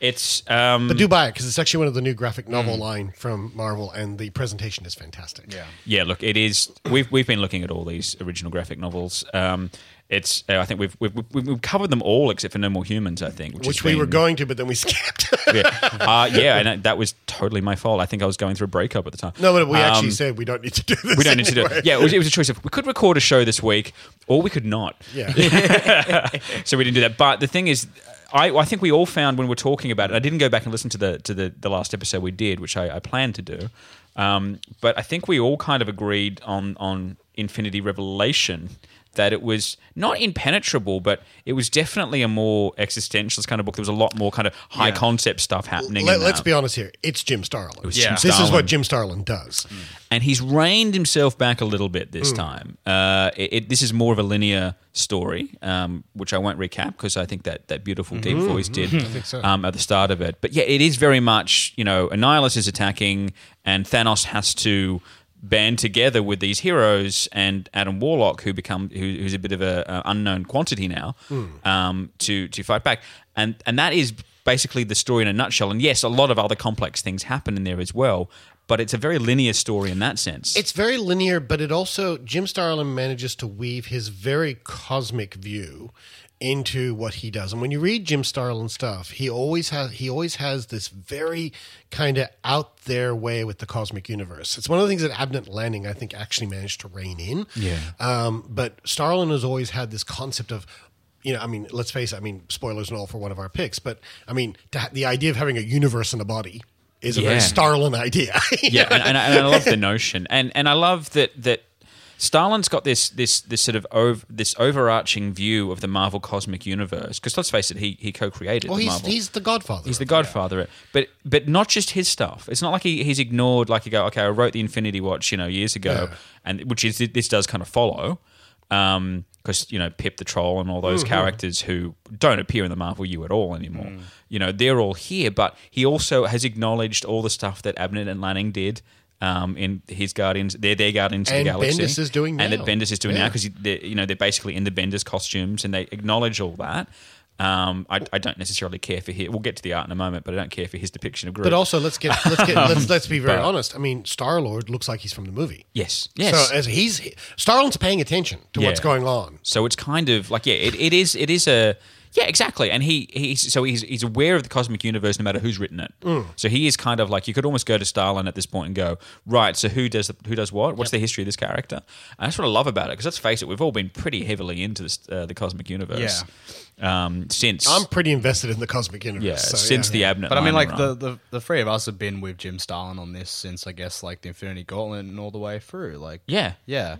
It's um, But do buy it because it's actually one of the new graphic novel Hmm. line from Marvel, and the presentation is fantastic. Yeah. yeah. Look, it is. We've we've been looking at all these original graphic novels. Um, it's. Uh, I think we've, we've we've covered them all except for No More Humans. I think, which, Which we were going to, but then we skipped. Yeah, uh, yeah, and that was totally my fault. I think I was going through a breakup at the time. no, but we actually Um, said we don't need to do this. We don't need to do it. Yeah, it was, it was a choice of we could record a show this week or we could not. Yeah. So we didn't do that. But the thing is, I, I think we all found when we're talking about it. I didn't go back and listen to the to the, the last episode we did, which I, I planned to do. Um, but I think we all kind of agreed on on Infinity Revelation that it was not impenetrable, but it was definitely a more existentialist kind of book. There was a lot more kind of high concept stuff happening. Let, us be honest here. It's Jim Starlin. was Jim This is what Jim Starlin does. and he's reined himself back a little bit this time. Uh, it, it, this is more of a linear story, um, which I won't recap because I think that that beautiful deep voice did so. um, at the start of it. But yeah, it is very much you know Annihilus is attacking, and Thanos has to band together with these heroes and Adam Warlock, who become who, who's a bit of a, uh unknown quantity now, um, to to fight back, and and that is basically the story in a nutshell. And yes, a lot of other complex things happen in there as well. But it's a very linear story in that sense. It's very linear, but it also Jim Starlin manages to weave his very cosmic view into what he does. And when you read Jim Starlin stuff, he always has he always has this very kind of out there way with the cosmic universe. It's one of the things that Abnett Lanning I think actually managed to rein in. Yeah. Um, but Starlin has always had this concept of you know, I mean, let's face it. I mean, spoilers and all for one of our picks, but I mean, to ha- the idea of having a universe in a body is a very Starlin idea. Yeah, and, and, I- and I love the notion, and and I love that that Starlin's got this this this sort of ov- this overarching view of the Marvel cosmic universe. Because let's face it, he he co-created. well, the he's Marvel. he's the Godfather. He's the of it. Godfather, but but not just his stuff. It's not like he, he's ignored. Like you go, okay, I wrote the Infinity Watch, you know, years ago, Yeah. and which is this does kind of follow, um, because you know Pip the Troll and all those mm-hmm. characters who don't appear in the Marvel U at all anymore. Mm. You know, they're all here, but he also has acknowledged all the stuff that Abnett and Lanning did. Um, in his Guardians, they're their Guardians of And the Galaxy, Bendis is doing and that Bendis is doing now because you know they're basically in the Bendis costumes, and they acknowledge all that. Um, I, I don't necessarily care for his. We'll get to the art in a moment, but I don't care for his depiction of Groot. But also, let's get let's get let's let's be very But- honest. I mean, Star Lord looks like he's from the movie. yes, yes. So as he's Star Lord's paying attention to what's going on. So it's kind of like yeah, it, it is it is a yeah exactly, and he he's so he's he's aware of the cosmic universe no matter who's written it. Mm. So he is kind of like you could almost go to Starlin at this point and go right. So who does who does what? What's the history of this character? And that's what I love about it because let's face it, we've all been pretty heavily into this, uh, the cosmic universe. Um, since I'm pretty invested in the cosmic universe. yeah so, since yeah. the Abnett. But I mean, like the, the the three of us have been with Jim Starlin on this since I guess like the Infinity Gauntlet and all the way through. Like, Yeah. yeah,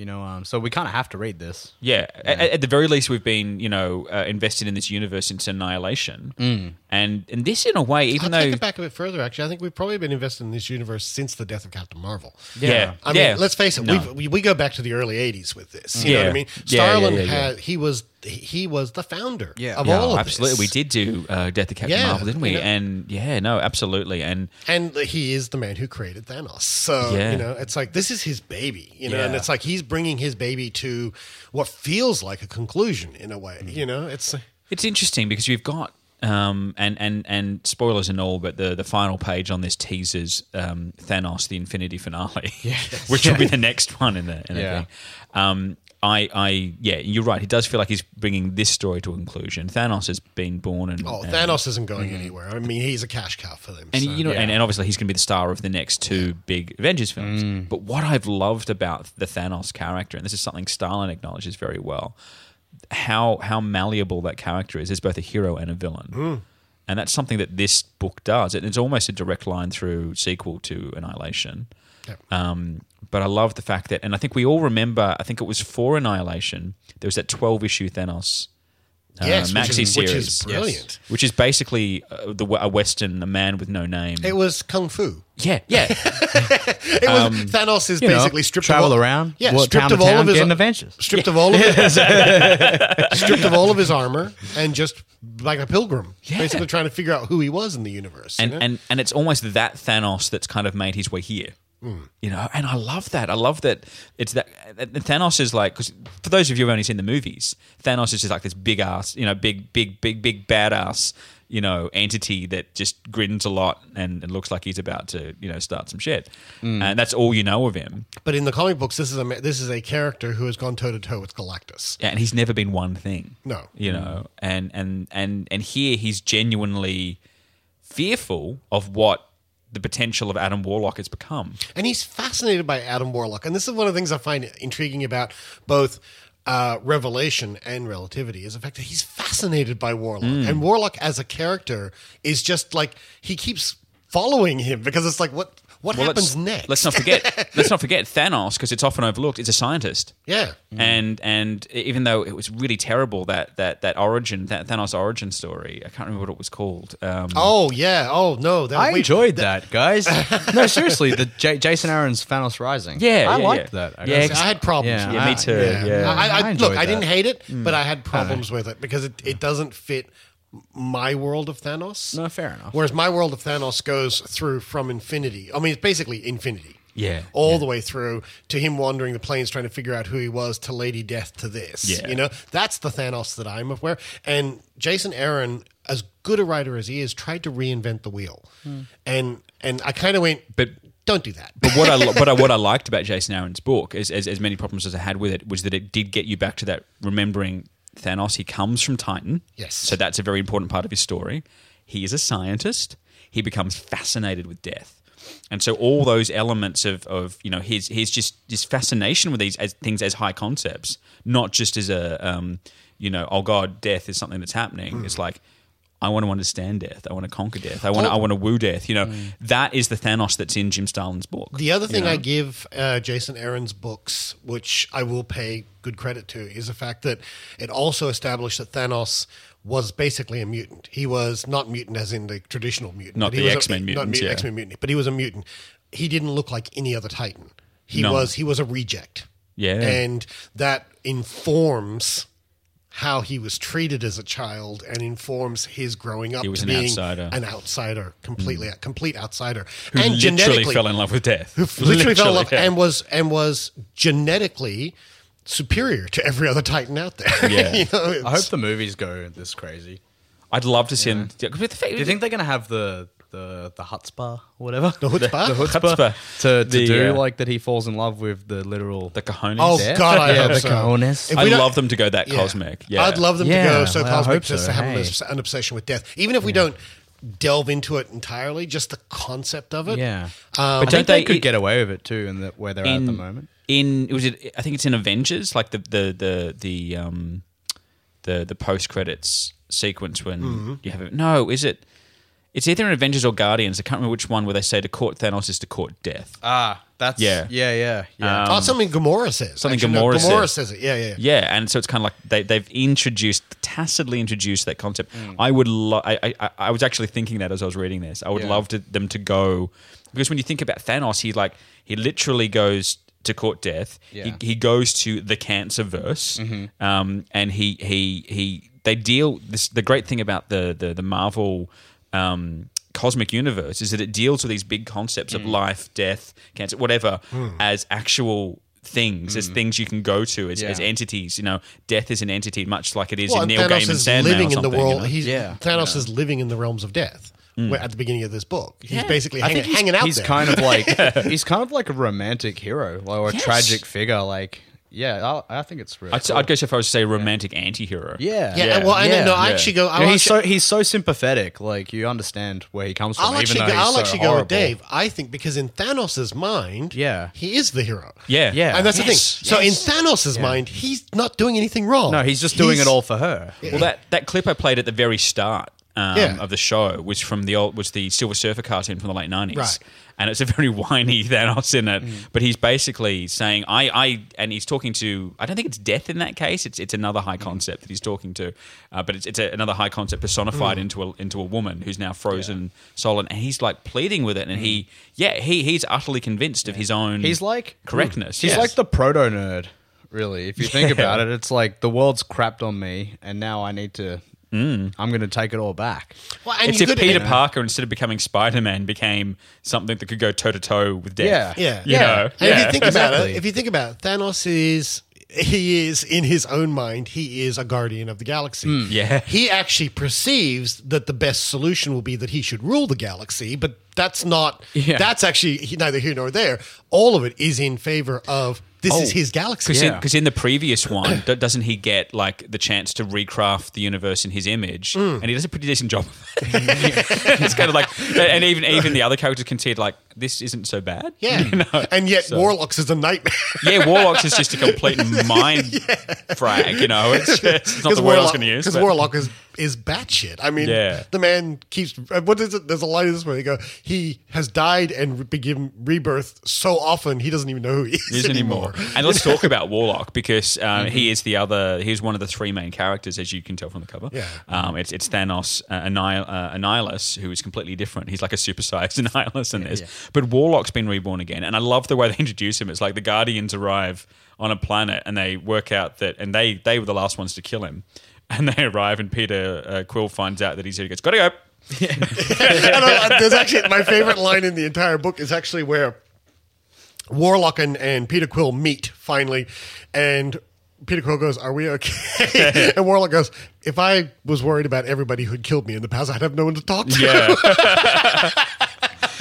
you know. Um, so we kind of have to read this. Yeah, At, at the very least, we've been you know uh, invested in this universe since Annihilation, mm. And and this in a way, even I'll though take it back a bit further. Actually, I think we've probably been invested in this universe since the death of Captain Marvel. yeah, I mean, yeah. let's face it. No. We've, we we go back to the early '80s with this. You know Yeah. what I mean? Yeah, yeah, Starlin yeah, yeah. had he was he was the founder Yeah. of Yeah, all of absolutely. this. We did do uh, Death of Captain Yeah, Marvel, didn't we? you know. And yeah, no, absolutely. And and he is the man who created Thanos. So Yeah. you know, it's like this is his baby. You know, and it's like he's bringing his baby to what feels like a conclusion in a way. Mm. You know, it's it's interesting because you've got um, and and and spoilers and all, but the the final page on this teases um, Thanos, the Infinity Finale, which will be the next one in the in Yeah. thing. Um, I, I, yeah, you're right. He does feel like he's bringing this story to a conclusion. Thanos has been born, and oh, and- Thanos isn't going anywhere. I mean, he's a cash cow for them. And so. you know, and, and obviously he's going to be the star of the next two big Avengers films. But what I've loved about the Thanos character, and this is something Starlin acknowledges very well, how how malleable that character is is both a hero and a villain. And that's something that this book does. And it's almost a direct line through sequel to Annihilation. Um, but I love the fact that, and I think we all remember. I think it was for Annihilation. There was that twelve issue Thanos uh, Yes, which maxi is- series, which is brilliant. which is basically uh, the a western, a man with no name. it was kung fu. Yeah, yeah, It was Um, Thanos is you know, basically stripped travel of all, around, Yeah, what, stripped town of all town, of his getting adventures. stripped of all of his, stripped of all of his armor, and just like a pilgrim, basically trying to figure out who he was in the universe. you and know? and and it's almost that Thanos that's kind of made his way here. You know, and I love that. I love that it's that and Thanos is like because for those of you who've only seen the movies, Thanos is just like this big ass, you know, big big big big badass, you know, entity that just grins a lot and, and looks like he's about to you know start some shit, mm. and that's all you know of him. But in the comic books, this is a this is a character who has gone toe to toe with Galactus. Yeah, and he's never been one thing. No. you know, and and and and here he's genuinely fearful of what the potential of Adam Warlock has become. And he's fascinated by Adam Warlock. And this is one of the things I find intriguing about both uh, Revelation and Relativity is the fact that he's fascinated by Warlock. Mm. And Warlock as a character is just like he keeps following him because it's like what what Well, happens let's, next? Let's not forget. let's not forget Thanos because it's often overlooked. It's a scientist. Yeah. And and even though it was really terrible that that that origin that Thanos origin story, I can't remember what it was called. Um, Oh yeah. Oh no. That, I wait, enjoyed that, guys. no, seriously, the J- Jason Aaron's Thanos Rising. Yeah, I yeah, liked yeah. that. I Yeah, guess. I had problems. Yeah, with Yeah, me too, yeah. I, I, I look, enjoyed I didn't hate it, but I had problems with it because it, it doesn't fit my world of Thanos. No, fair enough. Whereas my world of Thanos goes through from infinity. I mean, it's basically infinity. Yeah, All yeah. the way through to him wandering the plains trying to figure out who he was to Lady Death to this. Yeah. You know, that's the Thanos that I'm aware. And Jason Aaron, as good a writer as he is, tried to reinvent the wheel. Hmm. And and I kind of went, But- don't do that. But what I what I, what I liked about Jason Aaron's book, as, as as many problems as I had with it, was that it did get you back to that remembering Thanos. He comes from Titan, Yes. So that's a very important part of his story. He is a scientist. He becomes fascinated with death, and so all those elements of of you know his his just his fascination with these as things as high concepts, not just as a um, you know, oh god, death is something that's happening. Hmm. It's like I want to understand death. I want to conquer death. I want to, Oh. I want to woo death. You know, Hmm. that is the Thanos that's in Jim Starlin's book. The other you thing know? I give uh, Jason Aaron's books, which I will pay good credit to, is the fact that it also established that Thanos was basically a mutant. He was not mutant as in the traditional mutant. Not the was a- X-Men not yeah. X-Men mutant, but he was a mutant. He didn't look like any other Titan. He No. was he was a reject. Yeah. and that informs how he was treated as a child and informs his growing up He was to an being outsider. an outsider, completely a complete outsider, Who and literally genetically fell in love with death. who literally, fell in love yeah. and was and was genetically superior to every other Titan out there. Yeah. You know, I hope it's- the movies go this crazy. I'd love to see him. Do you think they're going to have the the the chutzpah or whatever? The chutzpah? the, Chutzpah. chutzpah to, to The, do uh, like that. He falls in love with the literal the cojones? Oh Death? God, I Yeah, hope the so. cojones. If I'd don't- love them to go that Yeah. cosmic. Yeah, I'd love them Yeah, to go so well, I cosmic hope just so, to have an, hey. obs- an obsession with death, even if we don't delve into it entirely. Just the concept of it. Yeah, Um, but don't they, they- could get away with it too, in the, where they're at the moment. in was it? I think it's in Avengers, like the the the the um the the post credits sequence when Mm-hmm. you have it. No, is it? It's either in Avengers or Guardians. I can't remember which one where they say to court Thanos is to court death. Ah, that's Yeah. yeah, yeah, yeah. oh, something Gamora says. something Actually, no, Gamora Gamora says. says it. Yeah, yeah. yeah. Yeah, and so it's kind of like they, they've introduced, tacitly introduced that concept. Mm. I would, lo- I, I, I was actually thinking that as I was reading this. I would Yeah. love to, them to go because when you think about Thanos, he like he literally goes to court death. Yeah. He, he goes to the cancer verse, Mm-hmm. um, and he he he they deal. This the great thing about the the the Marvel. Um, cosmic universe is that it deals with these big concepts Mm. of life death cancer whatever Hmm. as actual things as things you can go to as, Yeah. as entities you know death is an entity much like it is Well, in and Neil Thanos Gaiman's is Sandman living in the something, you world. know? He's Yeah. Thanos is living in the realms of death. Where at the beginning of this book, he's Yeah. basically I hanging, he's, hanging out he's there. kind of like he's kind of like a romantic hero, or a Yes. tragic figure. Like, yeah, I, I think it's really. I'd, cool. I'd go so far as to say romantic anti-hero Yeah, yeah, Yeah. well, I yeah, no, I actually go. I'll know, he's actually, so he's so sympathetic. Like you understand where he comes from. I'll even actually, though go, he's I'll so actually go with Dave. I think because in Thanos' mind, Yeah. he is the hero. yeah Yeah. and that's Yes, the thing. So in yes. Thanos' mind, he's not doing anything wrong. No, he's just doing it all for her. well that that clip I played at the very start um, Yeah. of the show was from the old was the Silver Surfer cartoon from the late nineties. Right. and it's a very whiny Thanos in it but he's basically saying I I and he's talking to I don't think it's death in that case. It's it's another high concept that he's talking to uh, but it's it's a, another high concept personified into a into a woman who's now frozen solid and he's like pleading with it. And he yeah he he's utterly convinced of his own He's like correctness. He's yes. like the proto nerd. Really, if you think about it, it's like the world's crapped on me, and now I need to. Mm. I'm going to take it all back. Well, and it's if Peter and- Parker, instead of becoming Spider Man, became something that could go toe to toe with death. Yeah. Yeah, You yeah. know? And if you think about exactly. it, if you think about it, Thanos is he is in his own mind, he is a guardian of the galaxy. Hmm. Yeah. He actually perceives that the best solution will be that he should rule the galaxy, but that's not. Yeah. That's actually neither here nor there. All of it is in favor of this is his galaxy. Because Yeah. in, in the previous one, doesn't he get like the chance to recraft the universe in his image? Mm. And he does a pretty decent job. it's kind of like, and even even the other characters can see it like this isn't so bad. Yeah, You know? and yet So- Warlocks is a nightmare. Yeah, Warlocks is just a complete mind frag. You know, it's, just, it's not the word I was going to use. Because Warlock is is batshit. I mean, Yeah. the man keeps. What is it? There's a line in this where they go, he has died and be given rebirth so often he doesn't even know who he is, is anymore. And let's talk about Warlock because um, he is the other. He's one of the three main characters, as you can tell from the cover. Yeah. Um, it's it's Thanos uh, Annihil- uh, Annihilus, who is completely different. He's like a supersized Annihilus in this. But Warlock's been reborn again, and I love the way they introduce him. It's like the Guardians arrive on a planet, and they work out that, and they they were the last ones to kill him. And they arrive, and Peter uh, Quill finds out that he's here. He goes, "Gotta go." I- there's actually my favorite line in the entire book is actually where Warlock and, and Peter Quill meet finally, and Peter Quill goes, "Are we okay?" and Warlock goes, "If I was worried about everybody who'd killed me in the past, I'd have no one to talk to." Yeah.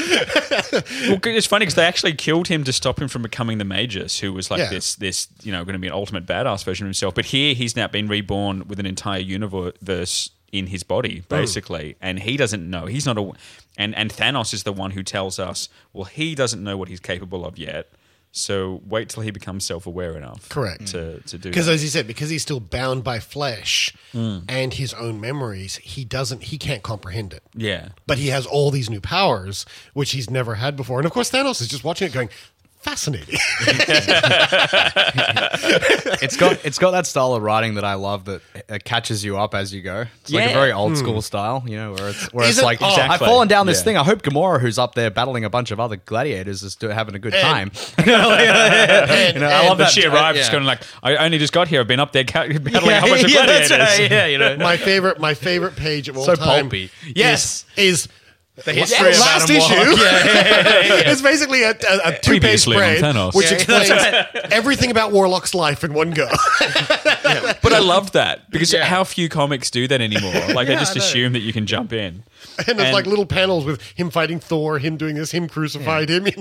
well, it's funny because they actually killed him to stop him from becoming the Magus, who was like Yeah. this, this, you know, going to be an ultimate badass version of himself. But here, he's now been reborn with an entire universe in his body, hmm. basically, and he doesn't know. He's not a, and and Thanos is the one who tells us, well, he doesn't know what he's capable of yet. So wait till he becomes self-aware enough, Correct. to to do Because that. as you said, because he's still bound by flesh Mm. and his own memories, he doesn't he can't comprehend it. yeah. But he has all these new powers which he's never had before. And of course Thanos is just watching it going, fascinating. it's got it's got that style of writing that I love that uh, catches you up as you go. It's like Yeah. a very old school Hmm. style, you know, where it's where it's Isn't- like, oh, Exactly. I've fallen down this Yeah. thing. I hope Gamora, who's up there battling a bunch of other gladiators, is still having a good And- time. you know, you know, I love that she arrives yeah. just going like, I only just got here. I've been up there ca- battling Yeah, a whole bunch of yeah, that's gladiators. right, yeah, you know. my favorite my favorite page of all So time pulpy. is- Yes. is, The la- history of last Adam issue. Warlock. Yeah, yeah, yeah, yeah. it's basically a, a, a two page spread which Yeah, explains that's everything about Warlock's life in one go. But I loved that because Yeah. how few comics do that anymore. Like they just assume that you can jump in. And there's And- like little panels with him fighting Thor, him doing this, him crucified him.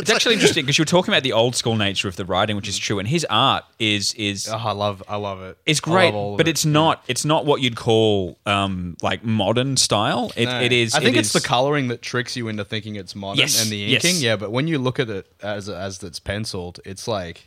It's actually interesting because you were talking about the old school nature of the writing, which is true, and his art is is Oh, I love I love it. It's great, all but it. it's not. It's not what you'd call um, like modern style. It, No. it is. I think it it's is- the coloring that tricks you into thinking it's modern Yes, and the yes. inking. Yeah, but when you look at it as as it's penciled, it's like,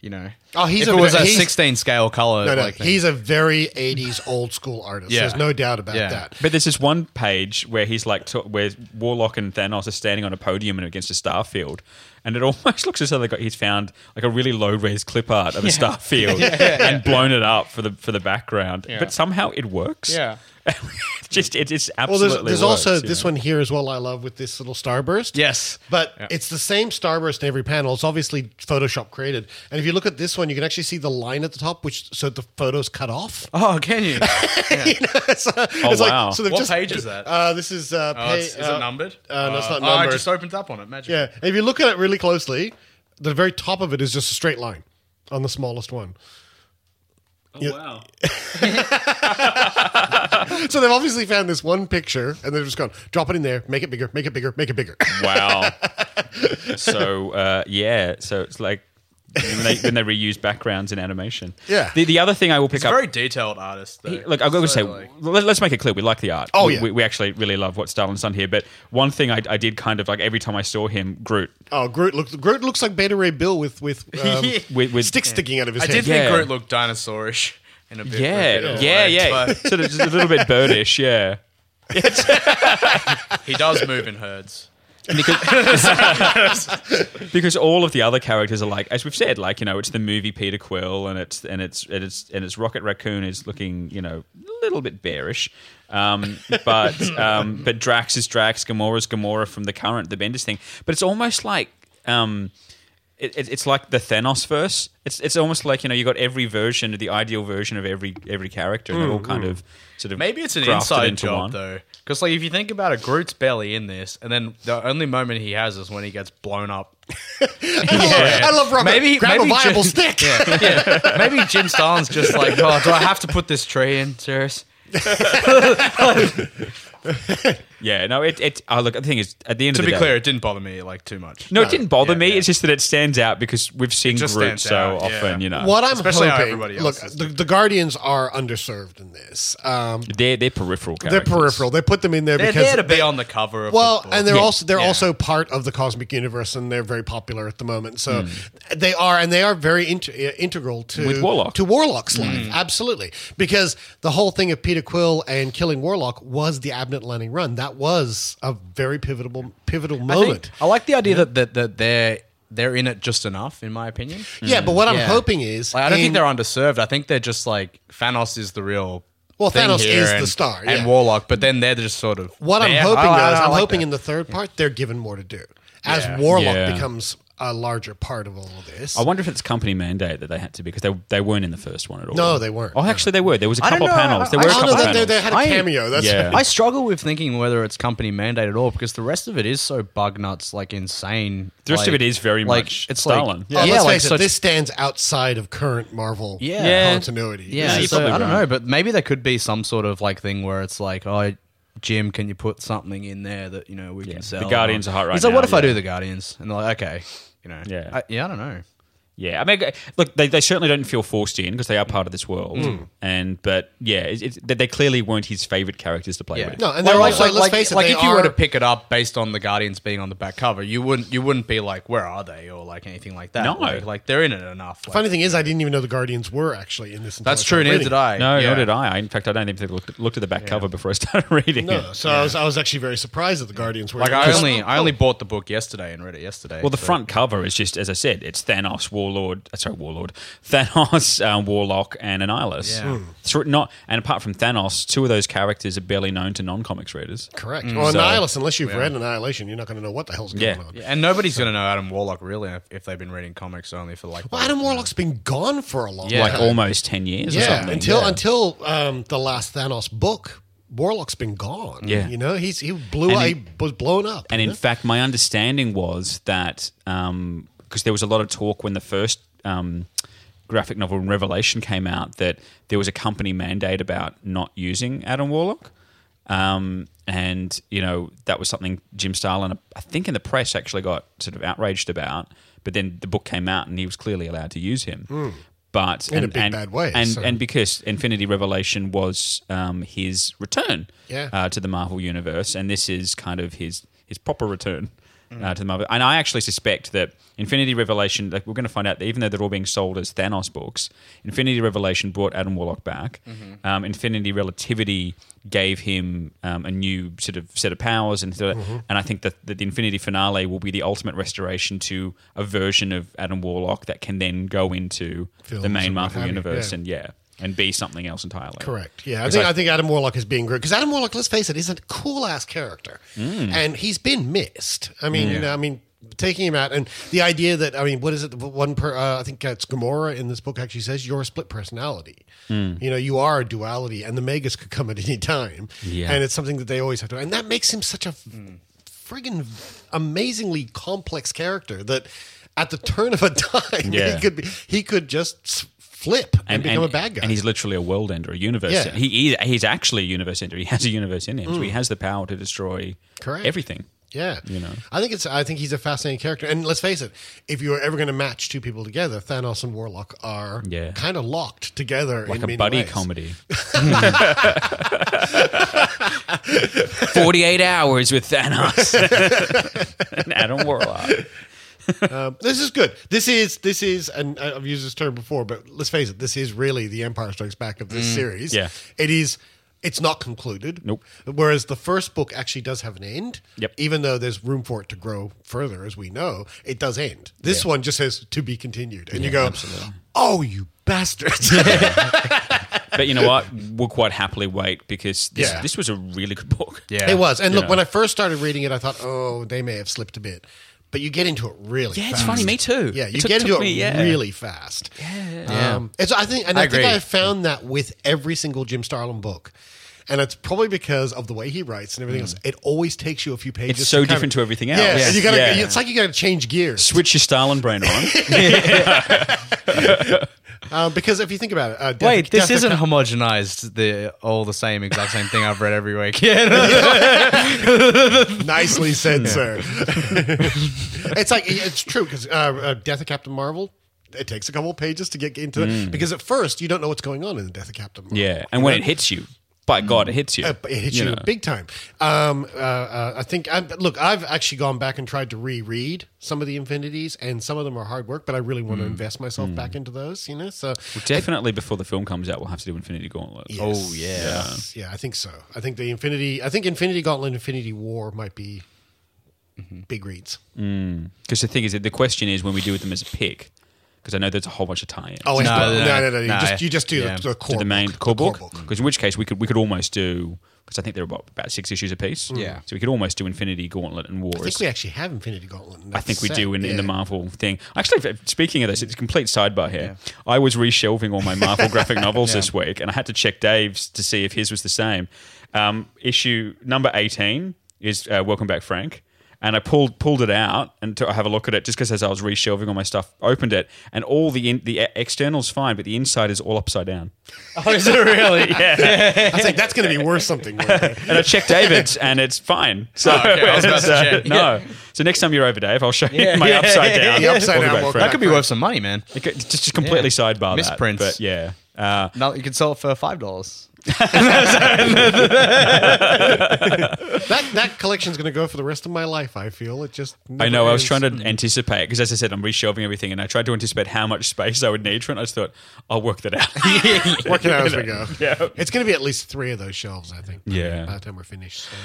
you know, Oh, he's if a- it was a he's- 16 scale color. no, no, like he's a very 80s old school artist. Yeah. There's no doubt about Yeah. that. But there's this one page where he's like, to- where Warlock and Thanos are standing on a podium and against a star field, and it almost looks as though they got he's found like a really low res clip art of a star field and blown it up for the for the background. But somehow it works. Yeah. It's just it, it's Well, absolutely. there's, there's works, also this know? one here as well. I love with this little starburst. Yes. but it's the same starburst in every panel. It's obviously Photoshop created. And if you look at this one, you can actually see the line at the top, which so the photos cut off. Oh, can you? You know, it's, uh, Oh, it's like- wow. so they've What just- page is that? Uh, this is. Uh, Oh, pa- it's- is uh, it numbered? Uh, no, it's not Oh, I just opened up on it. Magic. yeah, and if you look at it really closely, the very top of it is just a straight line on the smallest one. Oh, wow. So they've obviously found this one picture, and they've just gone drop it in there, make it bigger, make it bigger, make it bigger. Wow. so uh, yeah, so it's like when they, when they reuse backgrounds in animation. Yeah. The, the other thing I will pick up. He's a up. very detailed artist. Though. He- Look, I'm going to So, say, like- let, us make it clear. We like the art. Oh, We- yeah. we, we actually really love what Starlin's done here. But one thing I, I did kind of like every time I saw him, Groot. oh, Groot looks Groot looks like Beta Ray Bill with with, um, With, with sticks sticking out of his I head. did Yeah. think Groot looked dinosaurish in a bit. yeah, a bit of yeah, way, yeah. but sort of just a little bit birdish, yeah. He does move in herds. Because because all of the other characters are like, as we've said, like you know, it's the movie Peter Quill, and it's and it's and it's and it's Rocket Raccoon is looking, you know, a little bit bearish, um, but um, but Drax is Drax, Gamora's Gamora from the current the Bendis thing, but it's almost like. Um, it, it, it's like the Thanos verse. It's it's almost like you know you got every version, the ideal version of every every character, and they're all kind mm. of sort of Maybe it's an grafted inside into job one. though, because like if you think about it, Groot's barely in this, and then the only moment he has is when he gets blown up. I love Robert. Maybe- grab maybe a viable Jim- stick. yeah, maybe Jim Starlin's just like, oh, do I have to put this tree in? Serious? Yeah, no, it it. Oh, look, the thing is, at the end To of be the day, clear, it didn't bother me like too much. No, it didn't bother Yeah, me. yeah. It's just that it stands out because we've seen just Groot stands so out, often. yeah. You know, What I'm Especially how hoping, everybody look, else is the, the Guardians are underserved in this. Um, they're they're peripheral. they're Characters. peripheral. They put them in there because They're because there to be on the cover of well, the book. and they're Yeah. also they're Yeah. also part of the cosmic universe, and they're very popular at the moment. So Hmm. they are, and they are very int- uh, integral to With Warlock. to Warlock's Hmm. life, absolutely. Because the whole thing of Peter Quill and killing Warlock was the Abnett Lanning run. That was a very pivotal pivotal I, moment. think, I like the idea that, that that they're they're in it just enough, in my opinion. yeah, but what I'm Yeah. hoping is, Like, I don't in- think they're underserved. I think they're just like Thanos is the real. Well, Thanos is the and- star, and. Warlock, but then they're just sort of What I'm hoping oh, I- I- is, I I'm like hoping that. in the third part they're given more to do as Yeah. Warlock Yeah. becomes a larger part of all of this. I wonder if it's company mandate that they had to because they they weren't in the first one at all. No, they weren't. Oh, actually, they were. There was a I don't couple of know. panels. There I- were a I couple no, of they, panels. they, they had a I- cameo. That's Yeah. I struggle with thinking whether it's company mandate at all because the rest of it is so bug nuts, like insane. The rest of like- it is very like, much it's Starlin. Like, Oh, yeah, let's like face it, such- this stands outside of current Marvel Yeah. Yeah. continuity. Yeah, Yeah, you're so probably I don't right. know, but maybe there could be some sort of like thing where it's like, oh, Jim, can you put something in there that you know we Yeah, can the sell? Guardians are hot right He's like, now, what if I yeah. do the Guardians? And they're like, okay, you know, Yeah. I, yeah, I don't know. Yeah, I mean, look, they, they certainly don't feel forced in because they are part of this world, Mm. and but yeah, it, it, they- they clearly weren't his favorite characters to play with. No, and they're like, also, like, let's like, face it, like they if you were to pick it up based on the Guardians being on the back cover, you wouldn't you wouldn't be like, where are they, or like anything like that. No. like, like, they're in it enough. Like, Funny thing is, I didn't even know the Guardians were actually in this. That's true, neither reading. did I. No, Yeah. nor did I. I. In fact, I don't even think I looked, looked at the back cover before I started reading No, it. so I was I was actually very surprised that the Guardians were like I only I only oh. bought the book yesterday and read it yesterday. Well, the so- front cover is just, as I said, it's Thanos, Warlord, uh, sorry, Warlord, Thanos, um, Warlock, and Annihilus. Yeah. Through- not, and apart from Thanos, two of those characters are barely known to non-comics readers. correct. Mm. Well, So- Annihilus, unless you've Yeah. read Annihilation, you're not going to know what the hell's going Yeah. on. Yeah, and nobody's gonna know Adam Warlock really if, if they've been reading comics only for like. Well, Adam Warlock's been gone for a long Yeah. Like almost ten years. or yeah, something. until Yeah. until um, the last Thanos book, Warlock's been gone. Yeah. you know, he's he blew And he- he was blown up. And in know? fact, my understanding was that because there was a lot of talk when the first um, graphic novel Revelation came out that there was a company mandate about not using Adam Warlock. Um, and you know that was something Jim Starlin, I think, in the press actually got sort of outraged about. But then the book came out, and he was clearly allowed to use him. But Hmm. In a big and, bad way, and so- and because Infinity Revelation was um, his return Yeah. uh, to the Marvel universe, and this is kind of his his proper return Mm. uh, to the Marvel. And I actually suspect that Infinity Revelation, like we're going to find out that even though they're all being sold as Thanos books, Infinity Revelation brought Adam Warlock back. Mm-hmm. Um, Infinity Relativity gave him um, a new sort of set of powers, and sort of- Mm-hmm. and I think that, that the Infinity Finale will be the ultimate restoration to a version of Adam Warlock that can then go into Films the main Marvel universe yeah. and yeah. And be something else entirely. Correct. Yeah, I 'Cause think I, think Adam Warlock is being great because Adam Warlock, let's face it, is a cool ass character, Mm. and he's been missed. I mean, you know, I mean, taking him out and the idea that I mean, what is it? One per uh, I think it's Gamora in this book actually says you're a split personality. Mm. You know, you are a duality, and the Magus could come at any time. Yeah. and it's something that they always have to, and that makes him such a friggin' amazingly complex character that at the turn of a dime Yeah. he could be he could just s- flip and, become a bad guy. And he's literally a world ender, a universe. Yeah. He is, he's actually a universe ender. He has a universe in him, so he mm. has the power to destroy Correct. everything. Yeah, You know. I think it's. I think he's a fascinating character. And let's face it, if you are ever going to match two people together, Thanos and Warlock are Yeah. kind of locked together Like in a buddy ways. comedy. 48 hours with Thanos and Adam Warlock. Um, this is good. This is this is, and I've used this term before, but let's face it, this is really the Empire Strikes Back of this series. Mm. yeah. it is. It's not concluded. Nope. Whereas the first book actually does have an end. Yep. Even though there's room for it to grow further, as we know, it does end. This one just says to be continued, and you go, absolutely. "Oh, you bastards!" But you know what? We'll quite happily wait because this, Yeah. this was a really good book. Yeah. It was. And You look, know. when I first started reading it, I thought, oh, they may have slipped a bit. But you get into it really Yeah, fast. it's funny. Me too. Yeah, you It took- get into took it me, yeah. really fast. Yeah. Um, it's, I think, and I I, think agree. I found that with every single Jim Starlin book. And it's probably because of the way he writes and everything else. It always takes you a few pages. Mm. It's so kind of- different to everything else. Yeah, Yeah. and you gotta, Yeah. it's like you got to change gears. Switch your Starlin brain on. Um, because if you think about it, uh, Death- Wait, this Death isn't Account- homogenized. The all the same exact same thing I've read every week. Yeah. Nicely said, sir. it's like it's true because uh, uh, Death of Captain Marvel. It takes a couple of pages to get into it because at first you don't know what's going on in the Death of Captain Marvel. Mm. yeah. And when it hits you, by God, it hits you. Uh, it hits you, know. big time. Um, uh, uh, I think. I, look, I've actually gone back and tried to reread some of the Infinities, and some of them are hard work. But I really want to Mm. invest myself back into those. You know, so Definitely before the film comes out, we'll have to do Infinity Gauntlet. Yes. Yes. yeah, I think so. I think the Infinity. I think Infinity Gauntlet, Infinity War might be Mm-hmm. big reads. Because the thing is, that the question is when we do with them as a pick, because I know there's a whole bunch of tie-ins. Oh, No, no, no, no, no, no, no. You no, just you just do yeah. the, the core to the main book, core the book. Because in which case we could we could almost do because I think they're about, about six issues apiece. Yeah. So we could almost do Infinity Gauntlet and Wars. I think we actually have Infinity Gauntlet. in I think we set. do in, in the Marvel thing. Actually, speaking of this, it's a complete sidebar here. I was reshelving all my Marvel graphic novels this week, and I had to check Dave's to see if his was the same. Um, issue number eighteen is uh, Welcome Back, Frank. And I pulled pulled it out and to have a look at it just because as I was reshelving all my stuff, opened it, and all the in, the external's fine, but the inside is all upside down. oh, is it really? Yeah. I was like, that's going to be worth something. and I checked David's, and it's fine. So, Oh, okay. I was about to so, check. no. So So next time you're over, Dave, I'll show you Yeah. my upside down. The upside down Walkabout walkabout. That could be worth some money, man. It could- just, just completely Yeah. sidebar that. Misprints. But yeah. Uh, No, you can sell it for five dollars. That that collection's going to go for the rest of my life. I feel it just. I know. I was trying to mm. anticipate because, as I said, I'm reshelving everything, and I tried to anticipate how much space I would need for it. I just thought I'll work that out. ends. Working out as we go. Yeah. It's going to be at least three of those shelves. I think. Yeah. By the time we're finished. So.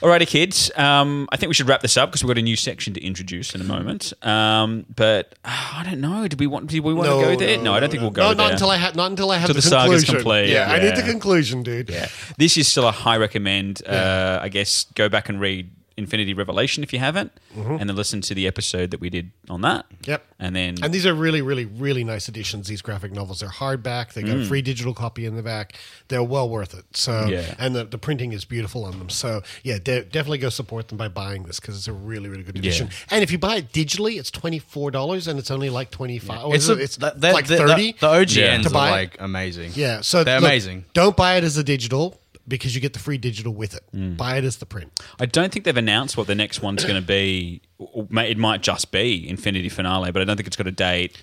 Alrighty, kids. Um, I think we should wrap this up because we've got a new section to introduce in a moment. Um, but uh, I don't know. Do we want? Do we want to go there? No, I don't think we'll go No, there. not until I have. Not until I have Till the, the saga's conclusion. complete, Yeah, I need the conclusion, dude. Yeah. This is still a high recommend. Uh, I guess go back and read Infinity Revelation if you haven't, and then listen to the episode that we did on that. Mm-hmm. Yep. And then And these are really, really, really nice editions. These graphic novels. They're hardback. They got a Mm. free digital copy in the back. They're well worth it. So, Yeah. and the, the printing is beautiful on them. So, yeah, de- definitely go support them by buying this because it's a really, really good edition. And if you buy it digitally, it's twenty four dollars, and it's only like twenty five. It's, It's, a, it's the, the, like the- thirty. The, OGNs to are buy it. like amazing. Yeah, so they're look, amazing. Don't buy it as a digital because you get the free digital with it. Mm. Buy it as the print. I don't think they've announced what the next one's going to be. It might just be Infinity Finale, but I don't think it's got a date.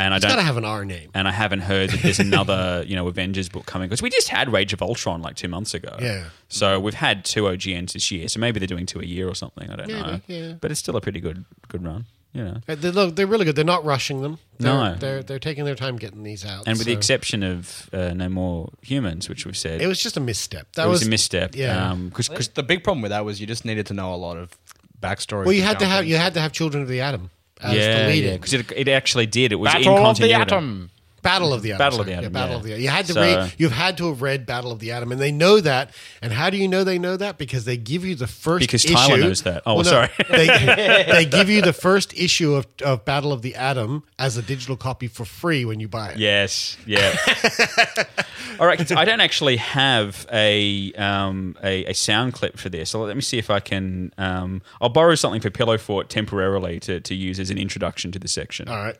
And I don't got to have an R name. And I haven't heard that there's another, you know, Avengers book coming because we just had Rage of Ultron like two months ago. Yeah. So we've had two OGNs this year. So maybe they're doing two a year or something. I don't Maybe, know. yeah. But it's still a pretty good good run. You know. They're, look, they're really good. They're not rushing them. They're, No. they're they're taking their time getting these out. And with the exception of uh, No More Humans, which we've said, it was just a misstep. That it was, was a misstep. Yeah. Because the big problem with that was you just needed to know a lot of backstory. well, you had to have you had to have Children of the Atom as yeah, the lead yeah, in. because it, it actually did. It was Battle in of the. Atom. Battle of the Atom. Battle of the Atom, Yeah, Battle yeah. of the Atom. You had to So- read. You've had to have read Battle of the Atom, and they know that. And how do you know they know that? Because they give you the first Because issue. Tyler knows that. Oh, no, sorry. they, they give you the first issue of, of Battle of the Atom as a digital copy for free when you buy it. Yes. Yeah. All right. I don't actually have a, um, a a sound clip for this. So let me see if I can. Um, I'll borrow something for Pillow Fort temporarily to, to use as an introduction to the section. All right.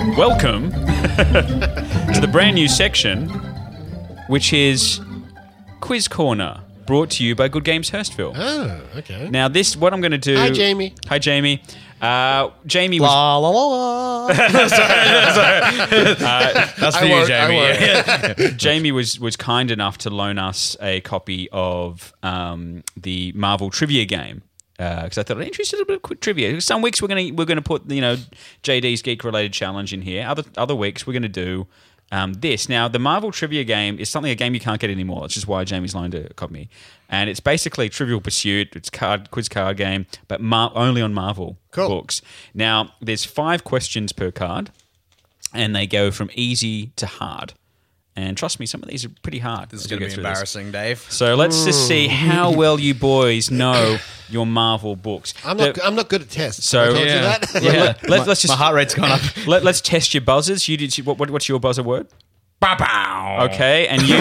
Welcome to the brand new section, which is Quiz Corner, brought to you by Good Games Hurstville. Oh, okay. Now, this what I'm going to do. Hi, Jamie. Hi, Jamie. Uh, Jamie was La la la la. That's for you, Jamie. Yeah. Jamie was was kind enough to loan us a copy of um, the Marvel trivia game because I thought I'd interested in a bit of quick trivia. Some weeks we're gonna we're gonna put you know JD's geek related challenge in here. Other other weeks we're gonna do. Um, this now the Marvel trivia game is something a game you can't get anymore. Which is why Jamie's loaned a copy, me, and it's basically Trivial Pursuit. It's card quiz card game, but Mar- only on Marvel Cool. books. Now there's five questions per card, and they go from easy to hard. And trust me, some of these are pretty hard. This is going to be through this. embarrassing, Dave. So let's just see how well you boys know your Marvel books. I'm not. The- I'm not good at tests. So- I told Yeah. you that. yeah, Yeah. let, let, us just My heart rate's gone up. Let, us test your buzzers. You did. What, what, what's your buzzer word? Bow Okay, and you.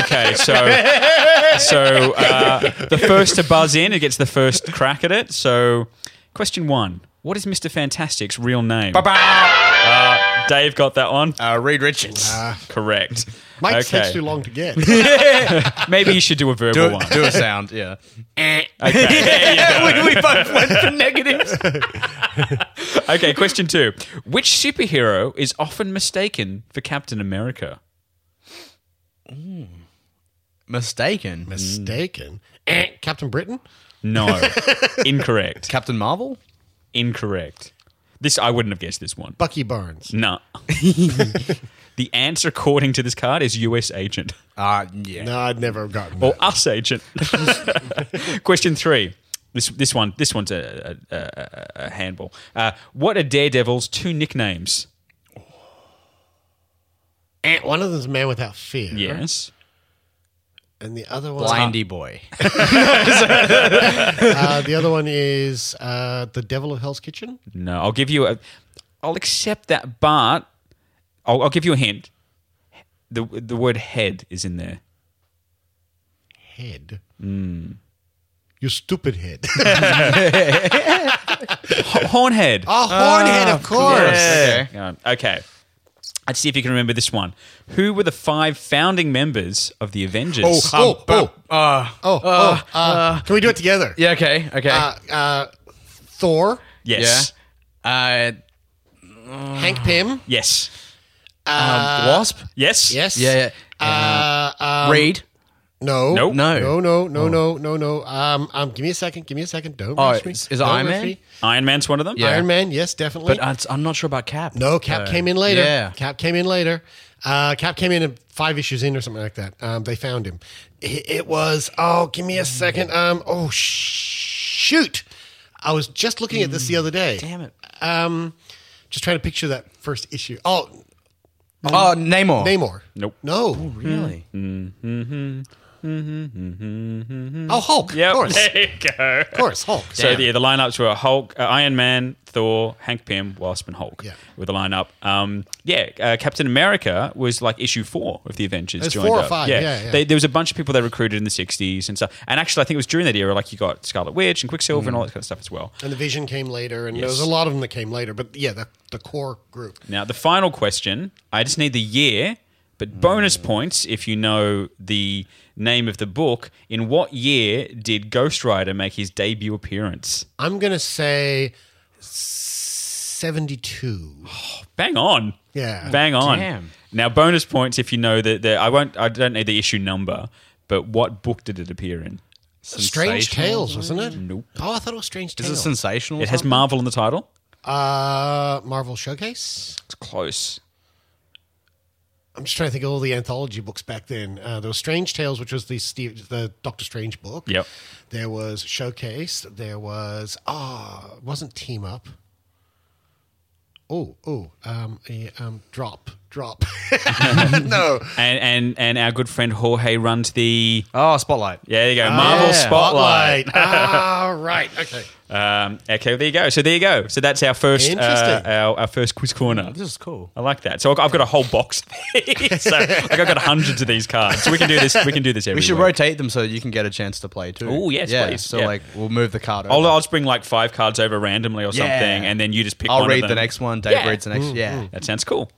okay, so so uh, the first to buzz in, it gets the first crack at it. So, question one: What is Mister Fantastic's real name? Uh, Dave got that one. Uh, Reed Richards. Correct. Mike okay. takes too long to get. Maybe you should do a verbal do, one. do a sound, yeah. Okay. there we, we both went for negatives. Okay, question two. Which superhero is often mistaken for Captain America? Mistaken. Mistaken. Eh, Captain Britain. No. Incorrect. Captain Marvel? Incorrect. This I wouldn't have guessed this one. Bucky Barnes. No. the answer according to this card is US agent Uh, yeah. No, I'd never have gotten or that. us agent. question 3. This this one this one's a, a, a, a handball. Uh, what are Daredevil's two nicknames? One of them's Man Without Fear. Yes. And the other one. Blindy boy. Uh, the other one is uh, The Devil of Hell's Kitchen. No, I'll give you a. I'll accept that, but I'll, I'll give you a hint. The the word head is in there. Head. Hmm. You stupid head. H- Hornhead. oh, Hornhead, of course. Okay. Okay. Let's see if you can remember this one. Who were the five founding members of the Avengers? Oh, oh, oh, Uh, oh, oh. Uh, can we do it together? yeah, okay, okay. Uh, uh, Thor, yes. uh, Hank Pym, Yes. uh, Wasp? Yes. yes, Yeah, yeah. Uh, um, Reed? No, Nope. No. no, no, no, no, no, no. Um, um, give me a second. Give me a second. Don't Oh, rush me. is- is it Don't Iron rush Man? me. Iron Man's one of them. Yeah. Iron Man, yes, definitely. But uh, I'm not sure about Cap. no, Cap Uh, came in later. Yeah. Cap came in later. Uh, Cap came in five issues in or something like that. Um, they found him. It, it was. Oh, give me a second. Um, oh shoot! I was just looking at this the other day. Damn it. Um, just trying to picture that first issue. Oh, Oh, Namor. Namor. Nope. No. Oh really? Oh, Hulk. Yep. Of course. There you go. Of course, Hulk. So the, the lineups were Hulk, uh, Iron Man, Thor, Hank Pym, Wasp, and Hulk. Yeah. With the lineup. Um, yeah, uh, Captain America was like issue four of the Avengers. There's joined four or up. five, yeah, yeah. They, there was a bunch of people they recruited in the '60s and stuff. And actually, I think it was during that era. Like you got Scarlet Witch and Quicksilver and all that kind of stuff as well. And the Vision came later, and there was a lot of them that came later. But yeah, the, the core group. Now, the final question. I just need the year, but bonus points if you know the name of the book. In what year did Ghost Rider make his debut appearance? I'm going to say 72. Bang on. Yeah. Bang on. Damn. Now, bonus points if you know that. The, I won't. I don't need the issue number, but what book did it appear in? Strange Tales, wasn't it? Nope. Oh, I thought it was Strange Tales. Is it sensational? or It has? Marvel in the title. uh, Marvel Showcase. It's close. I'm just trying to think of all the anthology books back then. Uh, there was Strange Tales, which was the Steve, the Doctor Strange book. Yep. There was Showcase. There was ah, it wasn't Team Up. Oh, oh, um, a, um, drop, drop. no, And and and our good friend Jorge runs the. Oh, Spotlight. Yeah, there you go. Marvel yeah. Spotlight. ah, right. Okay. Um, okay, there you go. So there you go. So that's our first, uh, our, our first quiz corner. This is cool. I like that. So I've got- I've got a whole box. Of so like I've got hundreds of these cards. So we can do this. We can do this every. We should week. rotate them so you can get a chance to play too. Oh yes, yeah, please. So Yeah. like we'll move the card over. I'll, I'll just bring like five cards over randomly or something, Yeah. and then you just pick. I'll one read of the next one. Dave Yeah. reads the next. Yeah. That sounds cool.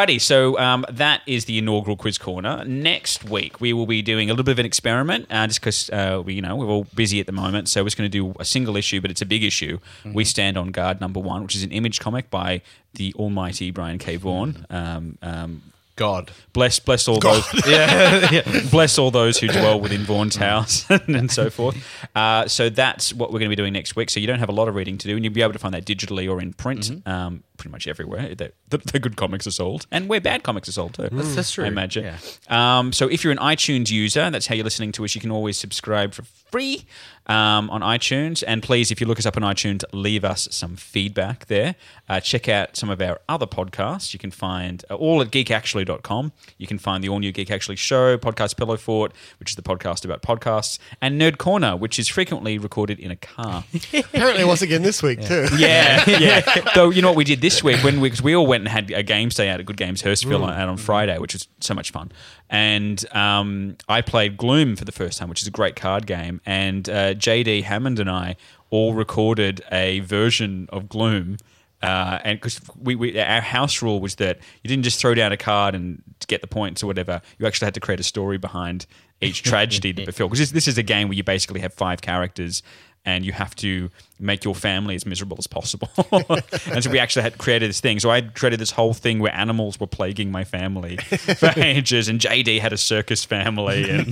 Alrighty, so um, that is the inaugural quiz corner. Next week we will be doing a little bit of an experiment, uh, just because uh, we, you know, we're all busy at the moment. So we're just going to do a single issue, but it's a big issue. We stand on guard number one, which is an image comic by the almighty Brian K. Vaughan. Um, um, God. bless, bless all those. yeah, bless all those who dwell within Vaughan's house and so forth. Uh, so that's what we're going to be doing next week. So you don't have a lot of reading to do, and you'll be able to find that digitally or in print, um, pretty much everywhere. The, the, the good comics are sold, and where bad comics are sold too. That's- that's true. I imagine. Yeah. Um, so if you're an iTunes user, that's how you're listening to us. You can always subscribe for free um, on iTunes. And please, if you look us up on iTunes, leave us some feedback there. Uh, check out some of our other podcasts. You can find uh, all at geekactually.com. You can find the all new Geek Actually show, Podcast Pillow Fort, which is the podcast about podcasts, and Nerd Corner, which is frequently recorded in a car. Apparently, once again this week too. Yeah, yeah. Though you know what we did this week when we, we all went and had a games day out at Good Games Hurstville out on Friday, which was so much fun. And um, I played Gloom for the first time, which is a great card game. And uh, JD Hammond and I all recorded a version of Gloom. Uh, and because we, we, our house rule was that you didn't just throw down a card and get the points or whatever. You actually had to create a story behind each tragedy that befell. Because this, this is a game where you basically have five characters and you have to make your family as miserable as possible. and so we actually had created this thing. So I created this whole thing where animals were plaguing my family for ages, and JD had a circus family, and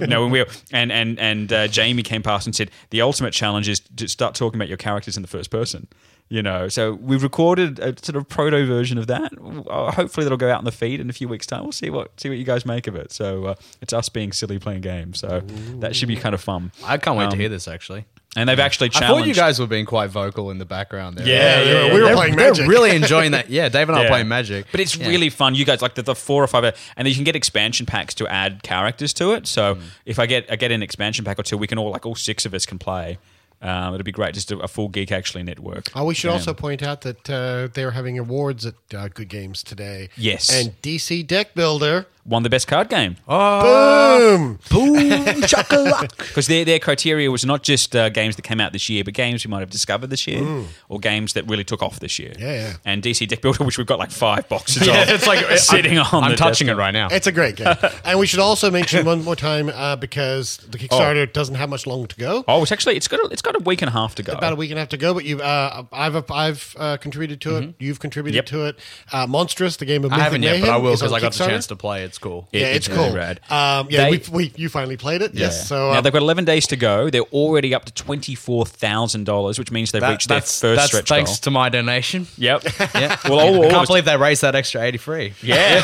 you know, when we were, and and and uh, Jamie came past and said the ultimate challenge is to start talking about your characters in the first person. You know, so we've recorded a sort of proto version of that. Uh, hopefully, that'll go out in the feed in a few weeks' time. We'll see what see what you guys make of it. So uh, it's us being silly playing games. So that should be kind of fun. I can't wait to Um, hear this actually. And they've actually challenged. I challenged. thought you guys were being quite vocal in the background there. Yeah, yeah, yeah. we were They're- playing Magic. they're really enjoying that. Yeah, Dave and I Yeah. are playing Magic. But it's Yeah. really fun. You guys like the, the four or five, and then you can get expansion packs to add characters to it. Mm. So if I get I get an expansion pack or two, we can all like all six of us can play. Um, it'd be great, just a, a full geek actually network. Oh, we should Yeah. also point out that uh, they're having awards at uh, Good Games today. Yes. And DC Deck Builder won the best card game. Oh. Boom. Boom, chocolate. Because their, their criteria was not just uh, games that came out this year, but games we might have discovered this year, or games that really took off this year. Yeah, yeah. And DC Deck Builder, which we've got like five boxes Yeah, of, it's like sitting I'm, on. I'm the touching desktop. it right now. It's a great game. and we should also mention one more time uh, because the Kickstarter Oh. doesn't have much long to go. Oh, it's actually it's got a, it's got a week and a half to go. About a week and a half to go, but you, uh, I've I've uh, contributed to it. You've contributed Mm-hmm. Yep. to it. Uh, Monstrous, the game of I haven't yet, but I will because I got the chance to play. It's cool. Yeah, it's, it's cool. really rad. Um, yeah, They- we, we you finally played it. Yes. So now uh, they've got 11 days to go. They're already up to twenty four thousand dollars, which means they've That- reached their that's first that's stretch thanks goal. to my donation. Yep. Yeah. Well, all, all I can't of- believe they raised that extra eighty three. Yeah.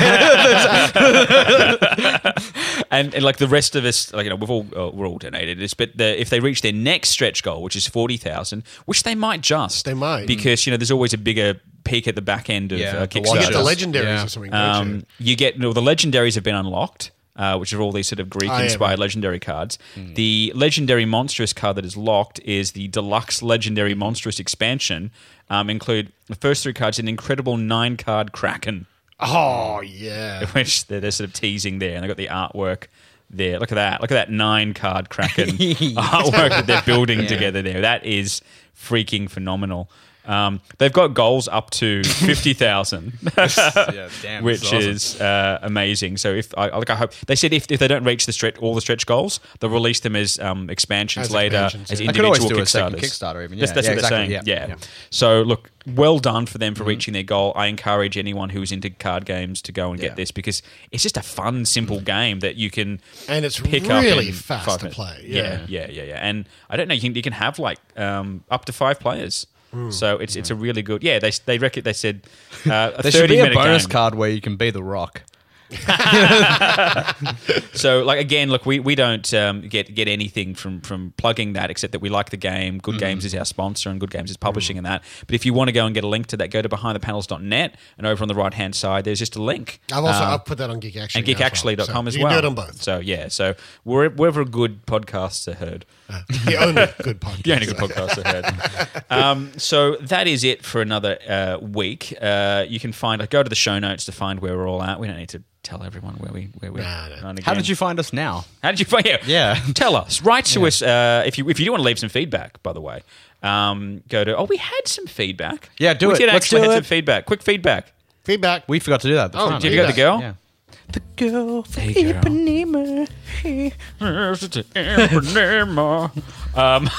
and, and like the rest of us, like you know, we've all uh, we're all donated this, but the, if they reach their next stretch goal, which is forty thousand, which they might just, They might. because you know there's always a bigger peak at the back end of Yeah, uh, the you get the legendaries Yeah. or something. don't you? Um, you get no, the legendaries have been unlocked, uh, which are all these sort of Greek inspired right. legendary cards. The legendary monstrous card that is locked is the deluxe legendary monstrous expansion. Um, include the first three cards, an incredible nine card Kraken, Oh yeah. which they're, they're sort of teasing there, and they've got the artwork. There, look at that! Look at that nine card Kraken artwork that they're building together there. That is freaking phenomenal. Um, they've got goals up to fifty thousand. yeah, damn, which is awesome. is uh, amazing. So if I like, I hope they said if, if they don't reach the stretch all the stretch goals, they'll release them as um, expansions As later expansions, as yeah. I could individual always do a Kickstarters. Kickstarter even, yeah. that's Yeah, what they're saying. yeah, Yeah. yeah. Mm-hmm. So look, well done for them for reaching their goal. I encourage anyone who's into card games to go and Yeah. get this because it's just a fun, simple game that you can And it's pick up really in fast to play, Yeah, yeah. yeah, yeah, yeah. And I don't know, you can, you can have like um, up to five players. Hmm. So it's it's a really good. Yeah, they they reckon they said uh, a There should be a minute bonus game. card where you can be the Rock. So, like again, look, we, we don't um, get get anything from from plugging that except that we like the game. Good Mm. Games is our sponsor, and Good Games is publishing and that. But if you want to go and get a link to that, go to behindthepanels.net, and over on the right hand side, there's just a link. I've also Um, I've put that on Geek Actually and now as well. geekactually.com So as you well. can do it on both. So yeah, so where- wherever good podcasts are heard. the only good podcast. The only good podcast I heard. Um, so that is it for another uh, week. Uh, you can find. Go to the show notes to find where we're all at. We don't need to tell everyone where we where we're. Nah, no. on How did you find us now? How did you find? Yeah, Yeah. Tell us. Write to us uh, if you if you do want to leave some feedback. By the way, um, go to. Oh, we had some feedback. Yeah, do we it. Did Let's actually do have it. some feedback. Quick feedback. Feedback. We forgot to do that. Oh, front. Did you got the girl? Yeah. The girl from Ipanema. um,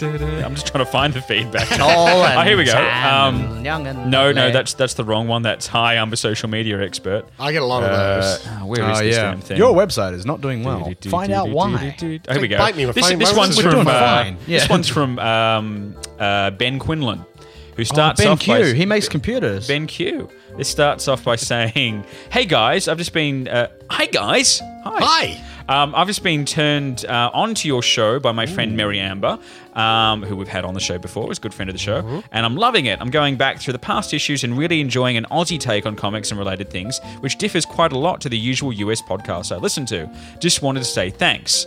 I'm just trying to find the feedback. Tall and oh, here we go. tan Um, young and no, no, lovely. that's that's the wrong one. That's hi. I'm a social media expert. I get a lot of Uh, those. where is Oh this yeah, damn thing? your website is not doing well. Find out why. Oh, here we go. Bite me, we're this fine. this We're one's doing from uh, fine. this one's from um, uh, Ben Quinlan, who Oh, starts ben off Q. by he makes computers. Ben Q. This starts off by saying, "Hey guys, I've just been. Uh, hi guys, hi. Hi. Um, I've just been turned uh, onto your show by my friend Mary Amber, um, who we've had on the show before. Was a good friend of the show, Mm-hmm. and I'm loving it. I'm going back through the past issues and really enjoying an Aussie take on comics and related things, which differs quite a lot to the usual US podcasts I listen to. Just wanted to say thanks."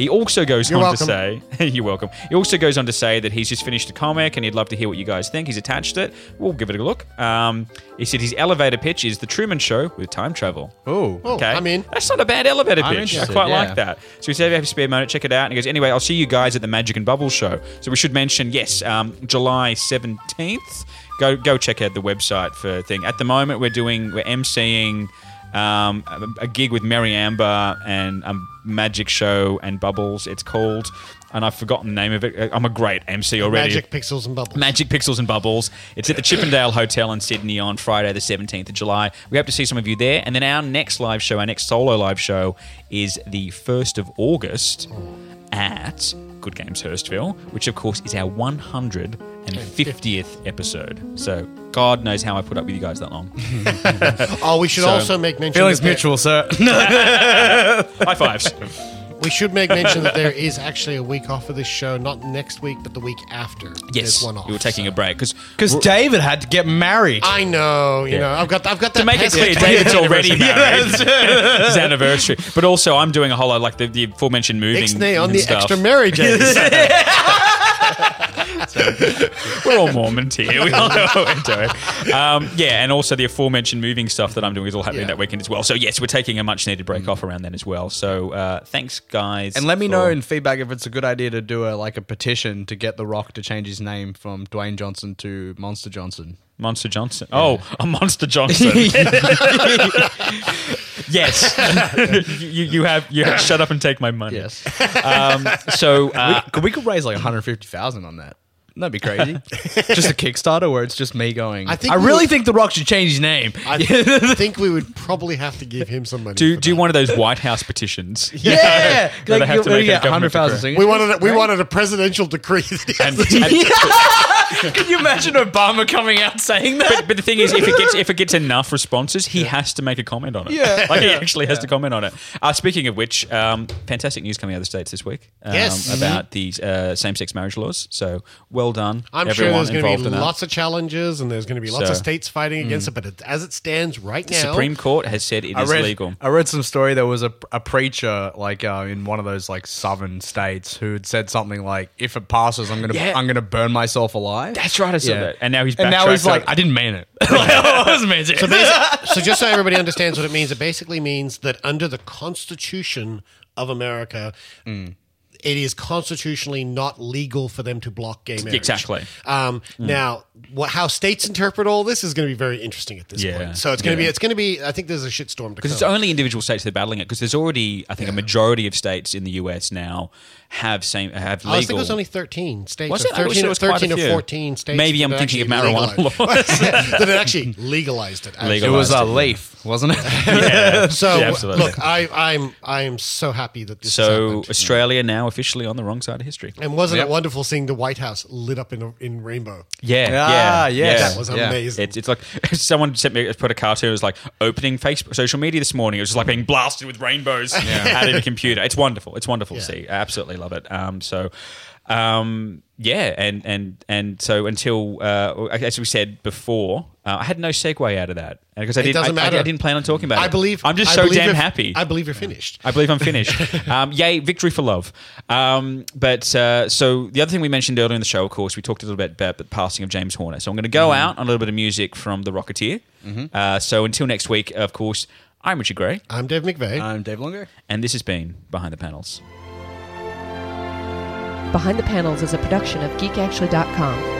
He also goes You're on welcome. to say, "You're welcome." He also goes on to say that he's just finished a comic and he'd love to hear what you guys think. He's attached it. We'll give it a look. Um, he said his elevator pitch is the Truman Show with time travel. Oh, Oh, Okay, I'm in. That's not a bad elevator I'm pitch. I interested, quite yeah. like that. So he said, if you have a spare moment, check it out. And he goes, anyway, I'll see you guys at the Magic and Bubble show. So we should mention, yes, um, July seventeenth. Go go check out the website for thing. At the moment, we're doing we're emceeing. Um, a, a gig with Mary Amber and a magic show and bubbles. It's called, and I've forgotten the name of it. I'm a great MC already. Magic pixels and bubbles. Magic Pixels and Bubbles. It's at the Chippendale Hotel in Sydney on Friday, the 17th of July. We hope to see some of you there. And then our next live show, our next solo live show, is the 1st of August at Good Games Hurstville, which of course is our 150th episode. So God knows how I put up with you guys that long. Oh, we should So- also make mention. feelings that there- mutual, sir. High fives. We should make mention that there is actually a week off of this show, not next week, but the week after. Yes, There's one off. we were taking a break because Because David had to get married. I know, you Yeah. know, I've got, I've got that. to make it clear, David's already Yeah, married. it's his anniversary. But also, I'm doing a whole lot like the, the aforementioned moving Ixnay on and the stuff. extra marriages. We're all Mormons here. We all know doing. Um, yeah, and also the aforementioned moving stuff that I'm doing is all happening Yeah. that weekend as well. So yes, we're taking a much needed break off around then as well. So uh, thanks, guys. And let me for- know in feedback if it's a good idea to do a like a petition to get The Rock to change his name from Dwayne Johnson to Monster Johnson. Monster Johnson. Oh, a Monster Johnson. yes, you, you have. You have, shut up and take my money. Yes. Um, so uh, we, could, we could raise like 150,000 on that. That'd be crazy. just a Kickstarter where it's just me going. I I, think we really would- think The Rock should change his name. I think we would probably have to give him some money. do for do that. one of those White House petitions. yeah, Where they have to you make a get government 100,000 decree. signatures. We wanted a, we wanted a presidential decree. that And, and- Can you imagine Obama coming out saying that? but, but the thing is, if it gets if it gets enough responses, he has to make a comment on it. Yeah. like he actually has to comment on it. Uh, speaking of which, um, fantastic news coming out of the states this week. Um, Yes. about the uh, same-sex marriage laws. So well done, I'm sure there's going to in be that. lots of challenges and there's going to be lots So, of states fighting against it. But it, as it stands right The now, Supreme Court has said it I is read, legal. I read some story. There was a, a preacher like uh, in one of those like southern states who had said something like, "If it passes, I'm gonna Yeah. I'm gonna burn myself alive." That's right, I saw that. And now he's and now he's like, "I didn't mean it." like, I wasn't meant to. So, so just so everybody understands what it means, it basically means that under the Constitution of America, Mm. It is constitutionally not legal for them to block gay marriage. Exactly. Um, Now, what, how states interpret all this is going to be very interesting at this Yeah. point. So it's going to Yeah. be it's going to be. I think there's a shitstorm because it's only individual states that are battling it. Because there's already, I think, a majority of states in the US now have same have legal. I think it was only 13 states. Was it? 13, it or was 13 or 14 states. Maybe I'm thinking of marijuana laws. that actually legalized it. actually. it was a legalized leaf, wasn't it? yeah. So Yeah, look, I, I'm I'm so happy that this So happened. Australia now officially on the wrong side of history. And wasn't Yep. it wonderful seeing the White House lit up in a, in rainbow? Yeah, Ah, yeah, yes. yeah. That was Yeah. amazing. It's, it's like someone sent me a put a cartoon. It was like opening Facebook social media this morning. It was just like being blasted with rainbows out of the computer. It's wonderful. It's wonderful to see. I absolutely love it. Um, so, um, yeah, and and and so until uh, as we said before, uh, I had no segue out of that because I didn't. doesn't I, I- matter. I didn't plan on talking about it. I believe. I'm just I so damn happy. I believe you're finished. I believe I'm finished. um, yay, victory for love. Um, but uh, so the other thing we mentioned earlier in the show, of course, we talked a little bit about the passing of James Horner. So I'm going to go out on a little bit of music from The Rocketeer. Uh, so until next week, of course, I'm Richard Gray, I'm Dave McVeigh. I'm Dave Longer. and this has been Behind the Panels. Behind the Panels is a production of GeekActually.com.